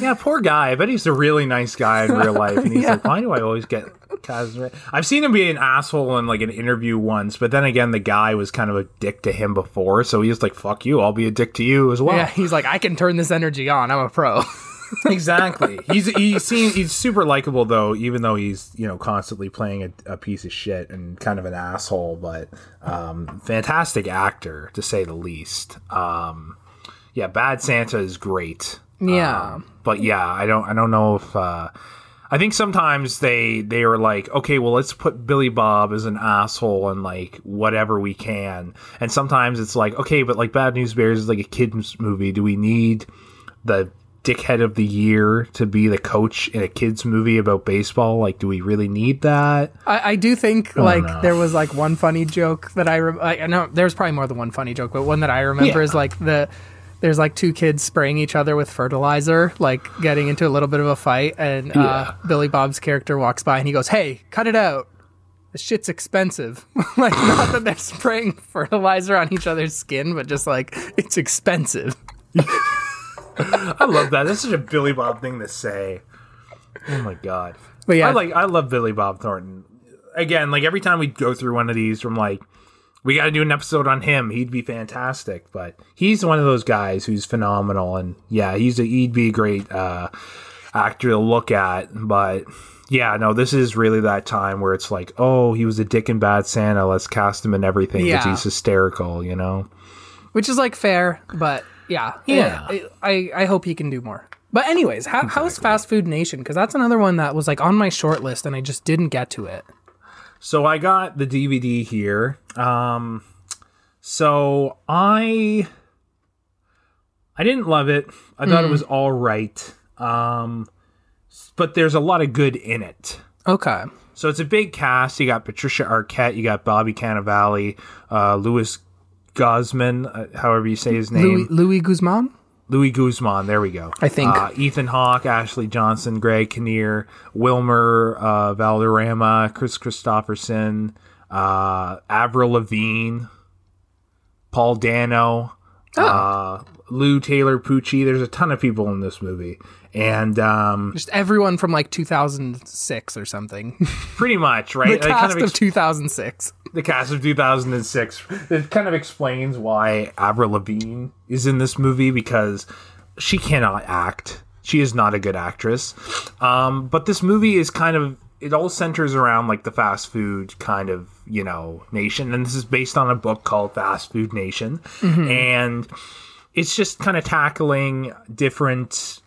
Yeah, poor guy. I bet he's a really nice guy in real life, and he's Yeah. like, "Why do I always get?" cast I've seen him be an asshole in like an interview once, but then again, the guy was kind of a dick to him before, so he's like, "Fuck you, I'll be a dick to you as well." Yeah, he's like, I can turn this energy on. I'm a pro. exactly. He's he seems he's super likable though, even though he's you know constantly playing a, a piece of shit and kind of an asshole, but um, fantastic actor to say the least. Um, yeah, Bad Santa is great. Yeah. Um, but yeah, I don't I don't know if uh, I think sometimes they they are like, okay, well let's put Billy Bob as an asshole and like whatever we can, and sometimes it's like, okay, but like Bad News Bears is like a kids movie. Do we need the dickhead of the year to be the coach in a kids movie about baseball? Like, do we really need that? I, I do think like there was like one funny joke that I rem- I I know there's probably more than one funny joke, but one that I remember Yeah. is like the there's like two kids spraying each other with fertilizer, like getting into a little bit of a fight, and uh, Billy Bob's character walks by and he goes, "Hey, cut it out." This shit's expensive. like, not that they're spraying fertilizer on each other's skin, but just like it's expensive. I love that. That's such a Billy Bob thing to say. Oh my god. But yeah, I like I love Billy Bob Thornton. Again, like every time we go through one of these from like we got to do an episode on him. He'd be fantastic, but he's one of those guys who's phenomenal and yeah, he's a he'd be a great uh actor to look at, but yeah, no, this is really that time where it's like, oh, he was a dick and bad Santa. Let's cast him in everything because Yeah. he's hysterical, you know. which is like fair, but yeah, Yeah. I, I, I hope he can do more. But anyways, how, how's Fast Food Nation? Because that's another one that was like on my short list and I just didn't get to it. So I got the DVD here. Um, so I I didn't love it. I thought it was all right. Um, but there's a lot of good in it. Okay, So it's a big cast. You got Patricia Arquette, you got Bobby Cannavale, uh, Louis Guzman, uh, however you say his name, Louis, Louis Guzman. Louis Guzman. There we go. I think. uh, Ethan Hawke, Ashley Johnson, Greg Kinnear, Wilmer uh, Valderrama, Kris Kristofferson, uh, Avril Lavigne, Paul Dano, Oh. Lou Taylor Pucci. There's a ton of people in this movie, and um, Just everyone from like 2006 or something. pretty much right. the cast kind of of 2006. the cast of 2006. It kind of explains why Avril Lavigne is in this movie because she cannot act. She is not a good actress. Um, but this movie is kind of it all centers around like the fast food kind of you know nation, and this is based on a book called Fast Food Nation, and it's just kind of tackling different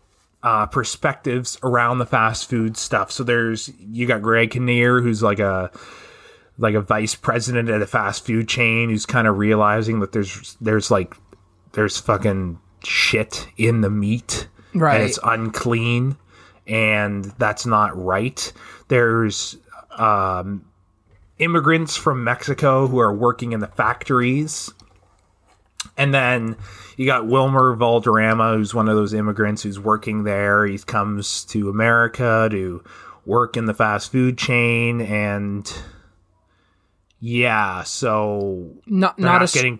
uh, perspectives around the fast food stuff. So there's you got Greg Kinnear, who's like a like a vice president at a fast food chain, who's kind of realizing that there's there's like there's fucking shit in the meat, Right. And it's unclean, and that's not right. There's um, immigrants from Mexico who are working in the factories. And then you got Wilmer Valderrama, who's one of those immigrants who's working there. He comes to America to work in the fast food chain, and yeah, so Not not, not, a getting.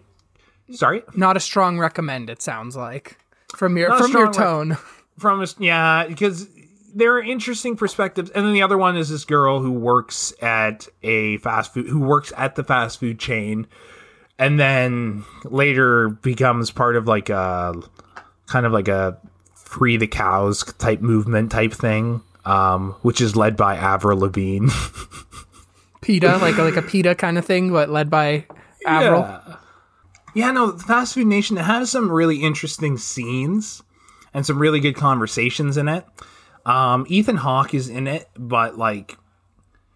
Sorry, not a strong recommend. It sounds like from your Not from your rec- tone. from us, yeah, because there are interesting perspectives, and then the other one is this girl who works at a fast food, who works at the fast food chain, and then later becomes part of like a kind of like a free the cows type movement type thing, um, which is led by Avril Lavigne. PETA, like like a PETA kind of thing, but led by Avril. Yeah. Yeah, no, Fast Food Nation has some really interesting scenes and some really good conversations in it. Um, Ethan Hawke is in it, but like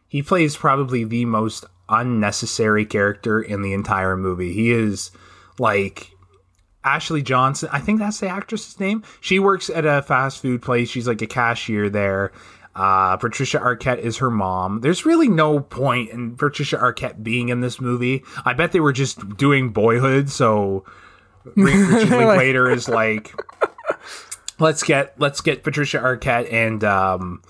he plays probably the most unnecessary character in the entire movie. He is like Ashley Johnson. I think that's the actress's name. She works at a fast food place. She's like a cashier there. Uh, Patricia Arquette is her mom. There's really no point in Patricia Arquette being in this movie. I bet they were just doing Boyhood, so Richard Linklater is like, let's get let's get Patricia Arquette and um,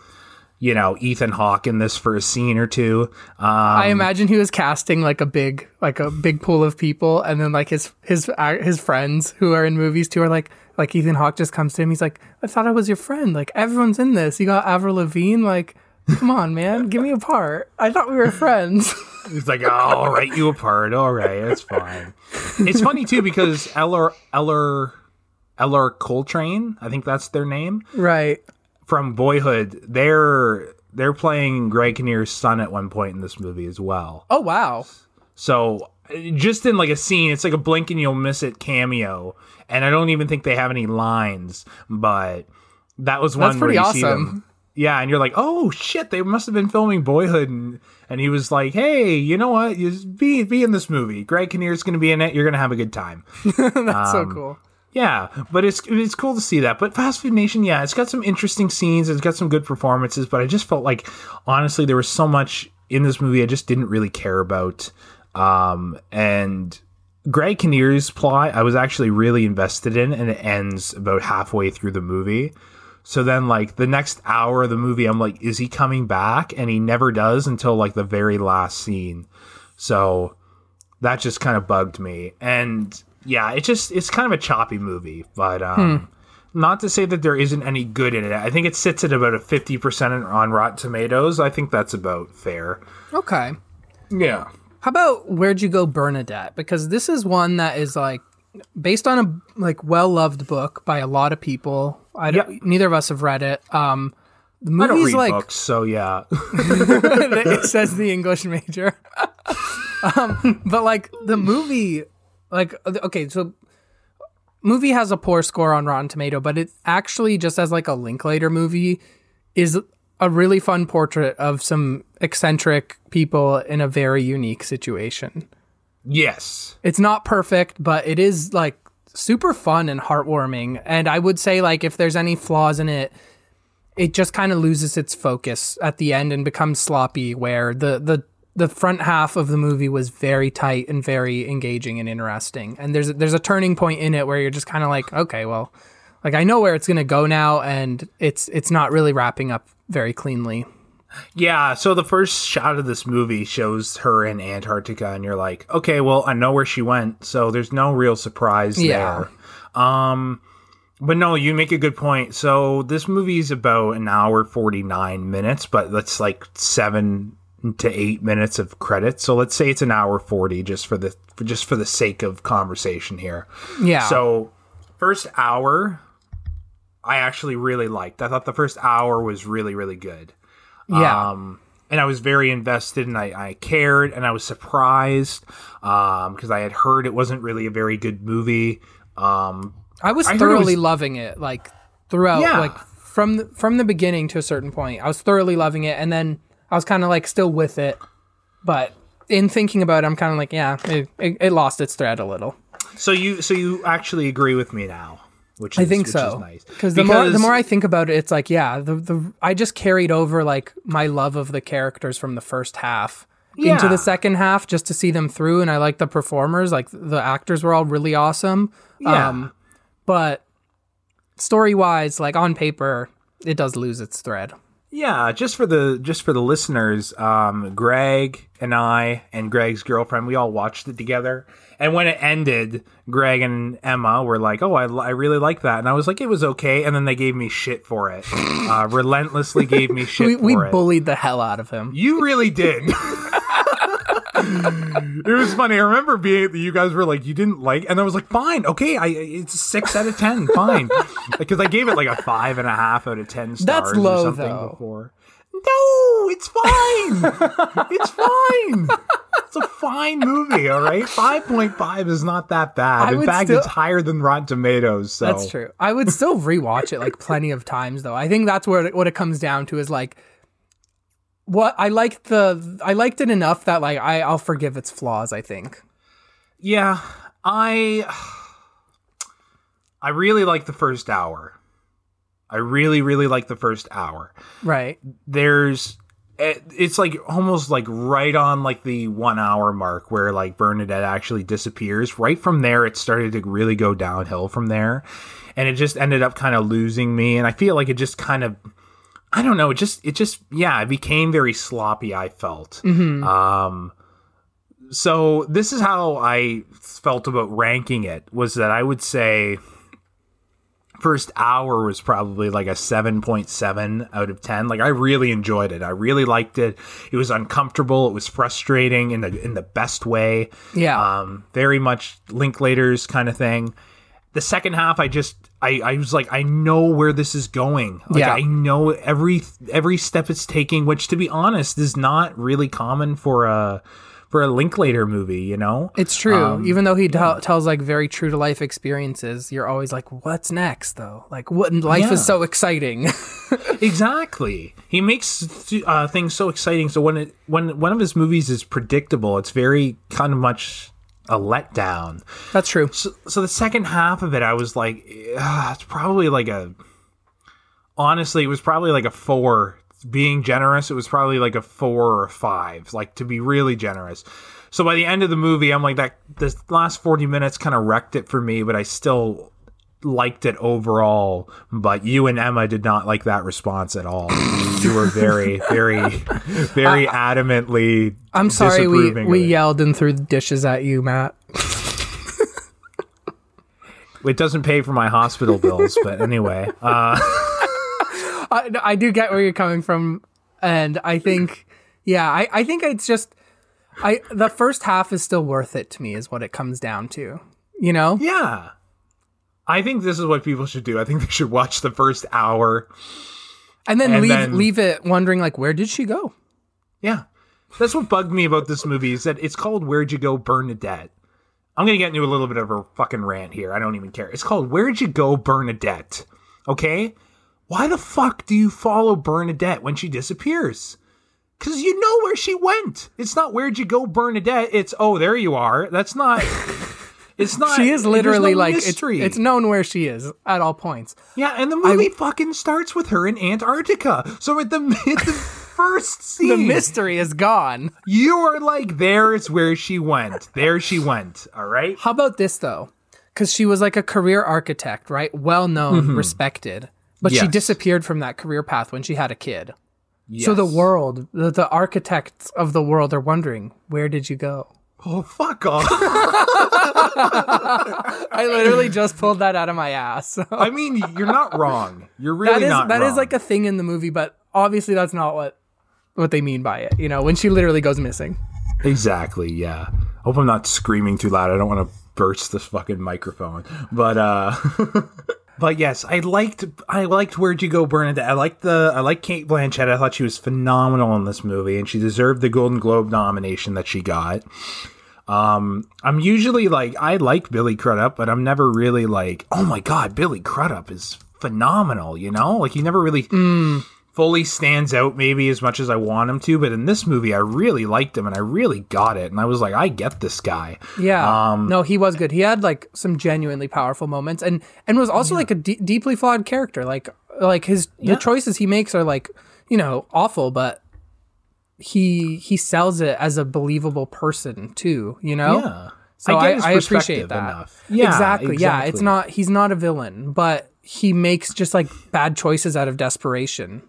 you know Ethan Hawke in this for a scene or two. Um, I imagine he was casting like a big like a big pool of people, and then like his his uh, his friends who are in movies too are like like Ethan Hawke just comes to him. He's like, I thought I was your friend. Like everyone's in this. You got Avril Lavigne. Like, come on, man, give me a part. I thought we were friends. He's like, oh, I'll write you a part. All right, it's fine. It's funny too because Ellar Ellar Ellar Coltrane, I think that's their name right. From Boyhood. They're they're playing Greg Kinnear's son at one point in this movie as well. Oh wow. So just in like a scene, it's like a blink and you'll miss it cameo, and I don't even think they have any lines, but that was one That's pretty you see them. awesome. Yeah, and you're like, oh shit, they must have been filming Boyhood, and, and he was like, hey, you know what? You just be be in this movie. Greg Kinnear's going to be in it. You're going to have a good time. That's so Um, cool. Yeah, but it's it's cool to see that. But Fast Food Nation, yeah, it's got some interesting scenes. It's got some good performances. But I just felt like, honestly, there was so much in this movie I just didn't really care about. Um, and Greg Kinnear's plot, I was actually really invested in, and it ends about halfway through the movie. So then, like the next hour of the movie, I'm like, is he coming back? And he never does until like the very last scene. So that just kind of bugged me. And yeah, it just it's kind of a choppy movie, but um not to say that there isn't any good in it. I think it sits at about a 50% on Rotten Tomatoes. I think that's about fair. Okay. Yeah. How about Where'd You Go, Bernadette? Because this is one that is like based on a like well loved book by a lot of people. I don't, Yep. neither of us have read it. Um, the movie's like books, so yeah. it says the English major. um, but like the movie, like okay, so movie has a poor score on Rotten Tomato, but it actually just as like a Linklater movie is a really fun portrait of some eccentric people in a very unique situation. yes. It's not perfect, but it is like super fun and heartwarming. And I would say like if there's any flaws in it, it just kind of loses its focus at the end and becomes sloppy where the the the front half of the movie was very tight and very engaging and interesting. And there's there's a turning point in it where you're just kind of like, okay, well, like I know where it's going to go now and it's it's not really wrapping up very cleanly. Yeah, so the first shot of this movie shows her in Antarctica and you're like, "Okay, well, I know where she went." So there's no real surprise Yeah. there. Um but no, you make a good point. So this movie is about an hour 49 minutes, but that's like 7 to 8 minutes of credits. So let's say it's an hour 40 just for the for just for the sake of conversation here. Yeah. So first hour I actually really liked. I thought the first hour was really really good. yeah. Um, and I was very invested and I, I cared and I was surprised because I had heard it wasn't really a very good movie. Um, I was I thoroughly was- loving it, like throughout, Yeah. like from the, from the beginning to a certain point. I was thoroughly loving it, and then I was kind of like still with it, but in thinking about it, I'm kind of like, yeah, it, it, it lost its thread a little. So you so you actually agree with me now, which is, I think so. nice. Because the more the more I think about it, it's like yeah, the the I just carried over like my love of the characters from the first half into the second half just to see them through, and I like the performers. Like the actors were all really awesome. yeah. Um, but story wise, like on paper, it does lose its thread. Yeah, just for the just for the listeners, um, Greg and I and Greg's girlfriend, we all watched it together. And when it ended, Greg and Emma were like, "Oh, I, I really like that," and I was like, "It was okay." And then they gave me shit for it. Uh, relentlessly gave me shit We, we bullied the hell out of him. You really did. it was funny. I remember being that you guys were like you didn't like, and I was like, fine, okay, I it's a six out of ten, fine, because I gave it like a five and a half out of ten stars. That's or low, something though. Before. No, it's fine. it's fine. It's a fine movie. All right, five point five is not that bad. I In fact, still- it's higher than Rotten Tomatoes. So That's true. I would still rewatch it like plenty of times though. I think that's where it, what it comes down to is like what I liked the I liked it enough that like I I'll forgive its flaws, I think. Yeah, I I really like the first hour. I really really like the first hour. Right. There's eh, it's like almost like right on like the 1 hour mark where like Bernadette actually disappears. Right from there it started to really go downhill from there. And it just ended up kind of losing me and I feel like it just kind of I don't know, it just it just yeah, it became very sloppy I felt. Um so this is how I felt about ranking it was that I would say first hour was probably like a 7.7 out of 10 like i really enjoyed it. I really liked it. It was uncomfortable. It was frustrating in the in the best way. Yeah. um very much linklaters kind of thing the second half i just i i was like i know where this is going like Yeah. i know every every step it's taking which to be honest is not really common for a for a linklater movie you know it's true. um, Even though he tell tells like very true to life experiences, you're always like, what's next though? Like, what life Yeah. is so exciting. Exactly. He makes uh, things so exciting. So when it when one of his movies is predictable, it's very kind of much a letdown. That's true. So, so the second half of it, I was like, it's probably like a. Honestly, it was probably like a four. Being generous, it was probably like a four or a five. Like to be really generous. So by the end of the movie, I'm like that. The last forty minutes kind of wrecked it for me, but I still liked it overall. But you and Emma did not like that response at all. you were very, very, very adamantly. I'm sorry we we yelled and threw the dishes at you, Matt. It doesn't pay for my hospital bills, but anyway. Uh, I, I do get where you're coming from, and I think, yeah, I, I think it's just, I the first half is still worth it to me, is what it comes down to. You know, yeah. I think this is what people should do. I think they should watch the first hour. and then And leave then- leave it wondering like, where did she go? Yeah. That's what bugged me about this movie is that it's called Where'd You Go, Bernadette. I'm going to get into a little bit of a fucking rant here. I don't even care. It's called Where'd You Go, Bernadette. Okay? Why the fuck do you follow Bernadette when she disappears? Because you know where she went. It's not Where'd You Go, Bernadette. It's, oh, there you are. That's not. It's not. She is literally no like it's, it's known where she is at all points. Yeah, and the movie fucking starts with her in Antarctica. So at the, at the first scene, The mystery is gone. you are like, there's where she went. There she went. All right. How about this though? Because she was like a career architect, right? Well known, respected, but she Mm-hmm. Disappeared from that career path when she had a kid. So the world, the, the architects of the world are wondering, where did you go? Oh, fuck off. I literally just pulled that out of my ass. I mean, you're not wrong. You're really that is not that is wrong. like a thing in the movie, but obviously that's not what what they mean by it. You know, when she literally goes missing. Exactly, yeah. Hope I'm not screaming too loud. I don't want to burst this fucking microphone. But uh But yes, I liked I liked Where'd You Go, Bernadette. I liked the I liked Cate Blanchett. I thought she was phenomenal in this movie, and she deserved the Golden Globe nomination that she got. Um, I'm usually like I like Billy Crudup, but I'm never really like, oh my god, Billy Crudup is phenomenal. You know, like he never really fully stands out maybe as much as I want him to, but in this movie, I really liked him and I really got it, and I was like, I get this guy. Yeah. Um, no, he was good. He had like some genuinely powerful moments, and and was also like a d- deeply flawed character. Like like his Yeah. the choices he makes are like you know awful, but he he sells it as a believable person too. You know. Yeah. So I I, get his I, appreciate that. enough. Yeah, exactly. Yeah, it's not. He's not a villain, but he makes just like bad choices out of desperation.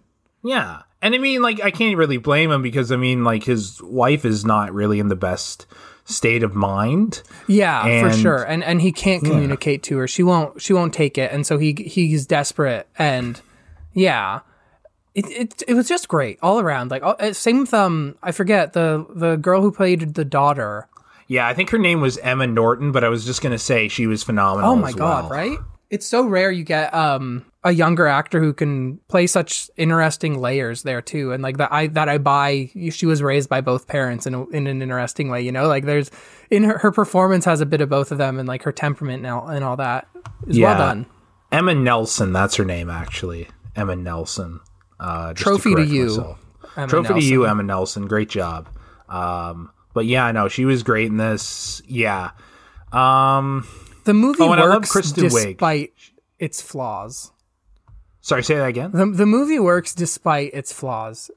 Yeah. And I mean, like, I can't really blame him because, I mean, like, his wife is not really in the best state of mind. Yeah, for sure. And and he can't communicate to her. She won't. She won't take it. And so he he's desperate. And yeah, it it, it was just great all around. Like uh, same with um I forget the the girl who played the daughter. Yeah, I think her name was Emma Norton, but I was just going to say she was phenomenal. Oh my god, well. right? It's so rare you get um a younger actor who can play such interesting layers there too, and like that I that I buy. She was raised by both parents in a, in an interesting way, you know. Like there's in her her performance has a bit of both of them, and like her temperament and all, and all that is Yeah. well done. Emma Nelson, that's her name, actually. Emma Nelson. Uh, just Trophy to correct you, Trophy to you, Emma Nelson. Great job. Um, but yeah, no, she was great in this. Yeah. Um, The movie Oh, I works despite its flaws. sorry, say that again. The the movie works despite its flaws.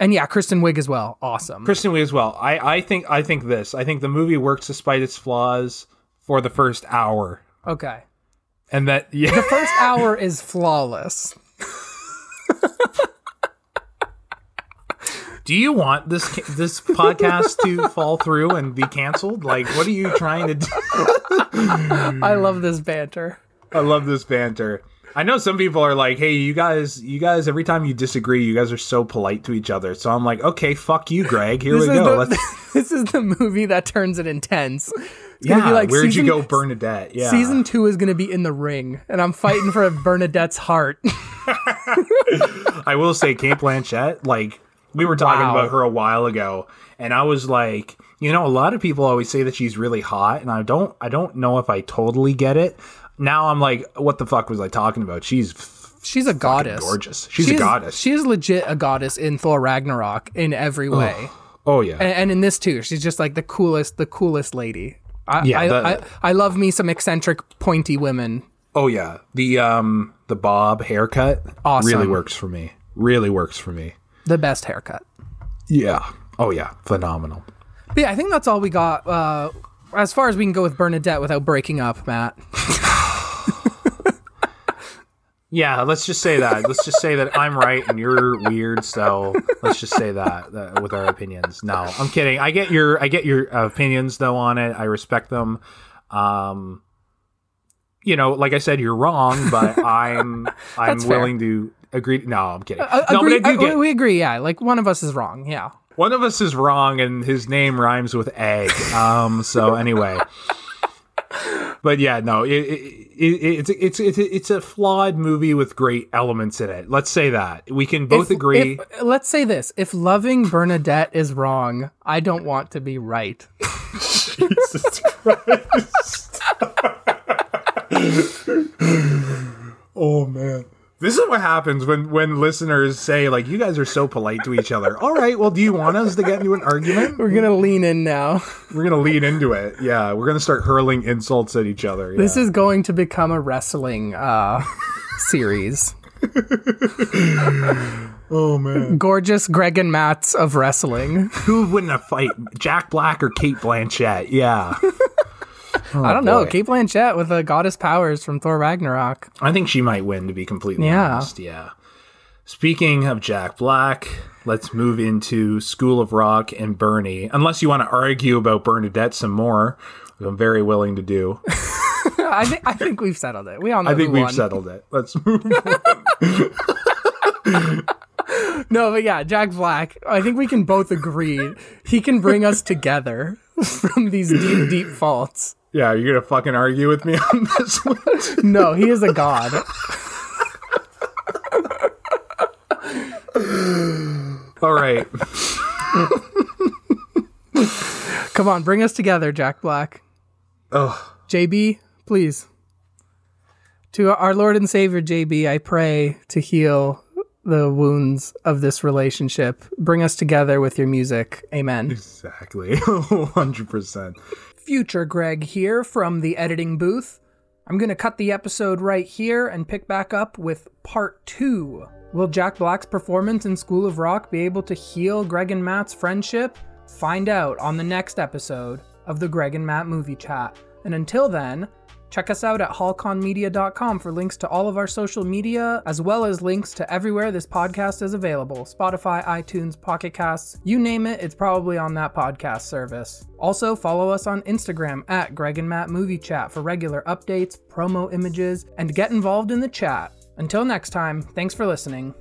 And yeah, Kristen Wiig as well. Awesome. Kristen Wiig as well. I, I think I think this. I think the movie works despite its flaws for the first hour, okay. and that yeah, First hour is flawless. Do you want this this podcast to fall through and be canceled? Like, what are you trying to do? I love this banter. I love this banter. I know some people are like, "Hey, you guys, you guys, every time you disagree, you guys are so polite to each other." So I'm like, "Okay, fuck you, Greg. Here we go." the, Let's, this is the movie that turns it intense. It's gonna yeah, be like where'd season, you go, Bernadette? Yeah, Season two is gonna be in the ring, and I'm fighting for Bernadette's heart. I will say, Cate Blanchett, like we were talking Wow. about her a while ago, and I was like, you know, a lot of people always say that she's really hot, and I don't, I don't know if I totally get it. Now I'm like, what the fuck was I talking about? She's She's a goddess. gorgeous. She's She a is- goddess. She is legit a goddess in Thor Ragnarok in every way. oh yeah, and, and in this too, she's just like the coolest, the coolest lady. I, Yeah, I, the- I, I love me some eccentric, pointy women. oh yeah. The um, the bob haircut Awesome. really works for me. Really works for me. The best haircut. Yeah. Oh yeah, phenomenal. But yeah, I think that's all we got. Uh, as far as we can go with Bernadette without breaking up, Matt. Yeah, let's just say that. let's just say that I'm right and you're weird. So let's just say that, that with our opinions. No, I'm kidding. I get your I get your opinions though on it. I respect them. Um, you know, like I said, you're wrong, but I'm I'm fair. willing to agree. No, I'm kidding. Uh, no, agree- but I do uh, get we agree. Yeah, like one of us is wrong. Yeah. one of us is wrong, and his name rhymes with egg. Um, so anyway. But yeah, no, it, it, it, it's it's it's it's a flawed movie with great elements in it. Let's say that we can both If- agree. if- let's say this: if loving Bernadette is wrong, I don't want to be right. Jesus Christ. oh man. This is what happens when when listeners say like you guys are so polite to each other. All right, well do you want us to get into an argument? We're gonna lean in now. We're going to lead into it. Yeah, we're going to start hurling insults at each other. This is going to become a wrestling uh, series. Oh man. Gorgeous Greg and Matt's of wrestling. Who would win a fight? Jack Black or Cate Blanchett? Yeah. Oh, I don't know. boy. Cate Blanchett with the goddess powers from Thor Ragnarok. I think she might win to be completely Yeah. honest. Yeah. Speaking of Jack Black, let's move into School of Rock and Bernie. Unless you want to argue about Bernadette some more, which I'm very willing to do. I think I think we've settled it. We all know I think we've won. settled it. Let's move on. No, but yeah, Jack Black. I think we can both agree he can bring us together from these deep, deep faults. Yeah, you're going to fucking argue with me on this one? No, he is a god. All right. Come on, bring us together, Jack Black. Oh, JB, please. To our Lord and Savior JB, I pray to heal the wounds of this relationship. Bring us together with your music. Amen. Exactly. 100%. Future Greg here from the editing booth. I'm going to cut the episode right here and pick back up with part two. Will Jack Black's performance in School of Rock be able to heal Greg and Matt's friendship? Find out on the next episode of the Greg and Matt Movie Chat. And until then, check us out at hallkonmedia.com for links to all of our social media, as well as links to everywhere this podcast is available Spotify, iTunes, Pocket Casts, you name it, it's probably on that podcast service. Also, follow us on Instagram at Greg and Matt Movie Chat for regular updates, promo images, and get involved in the chat. Until next time, thanks for listening.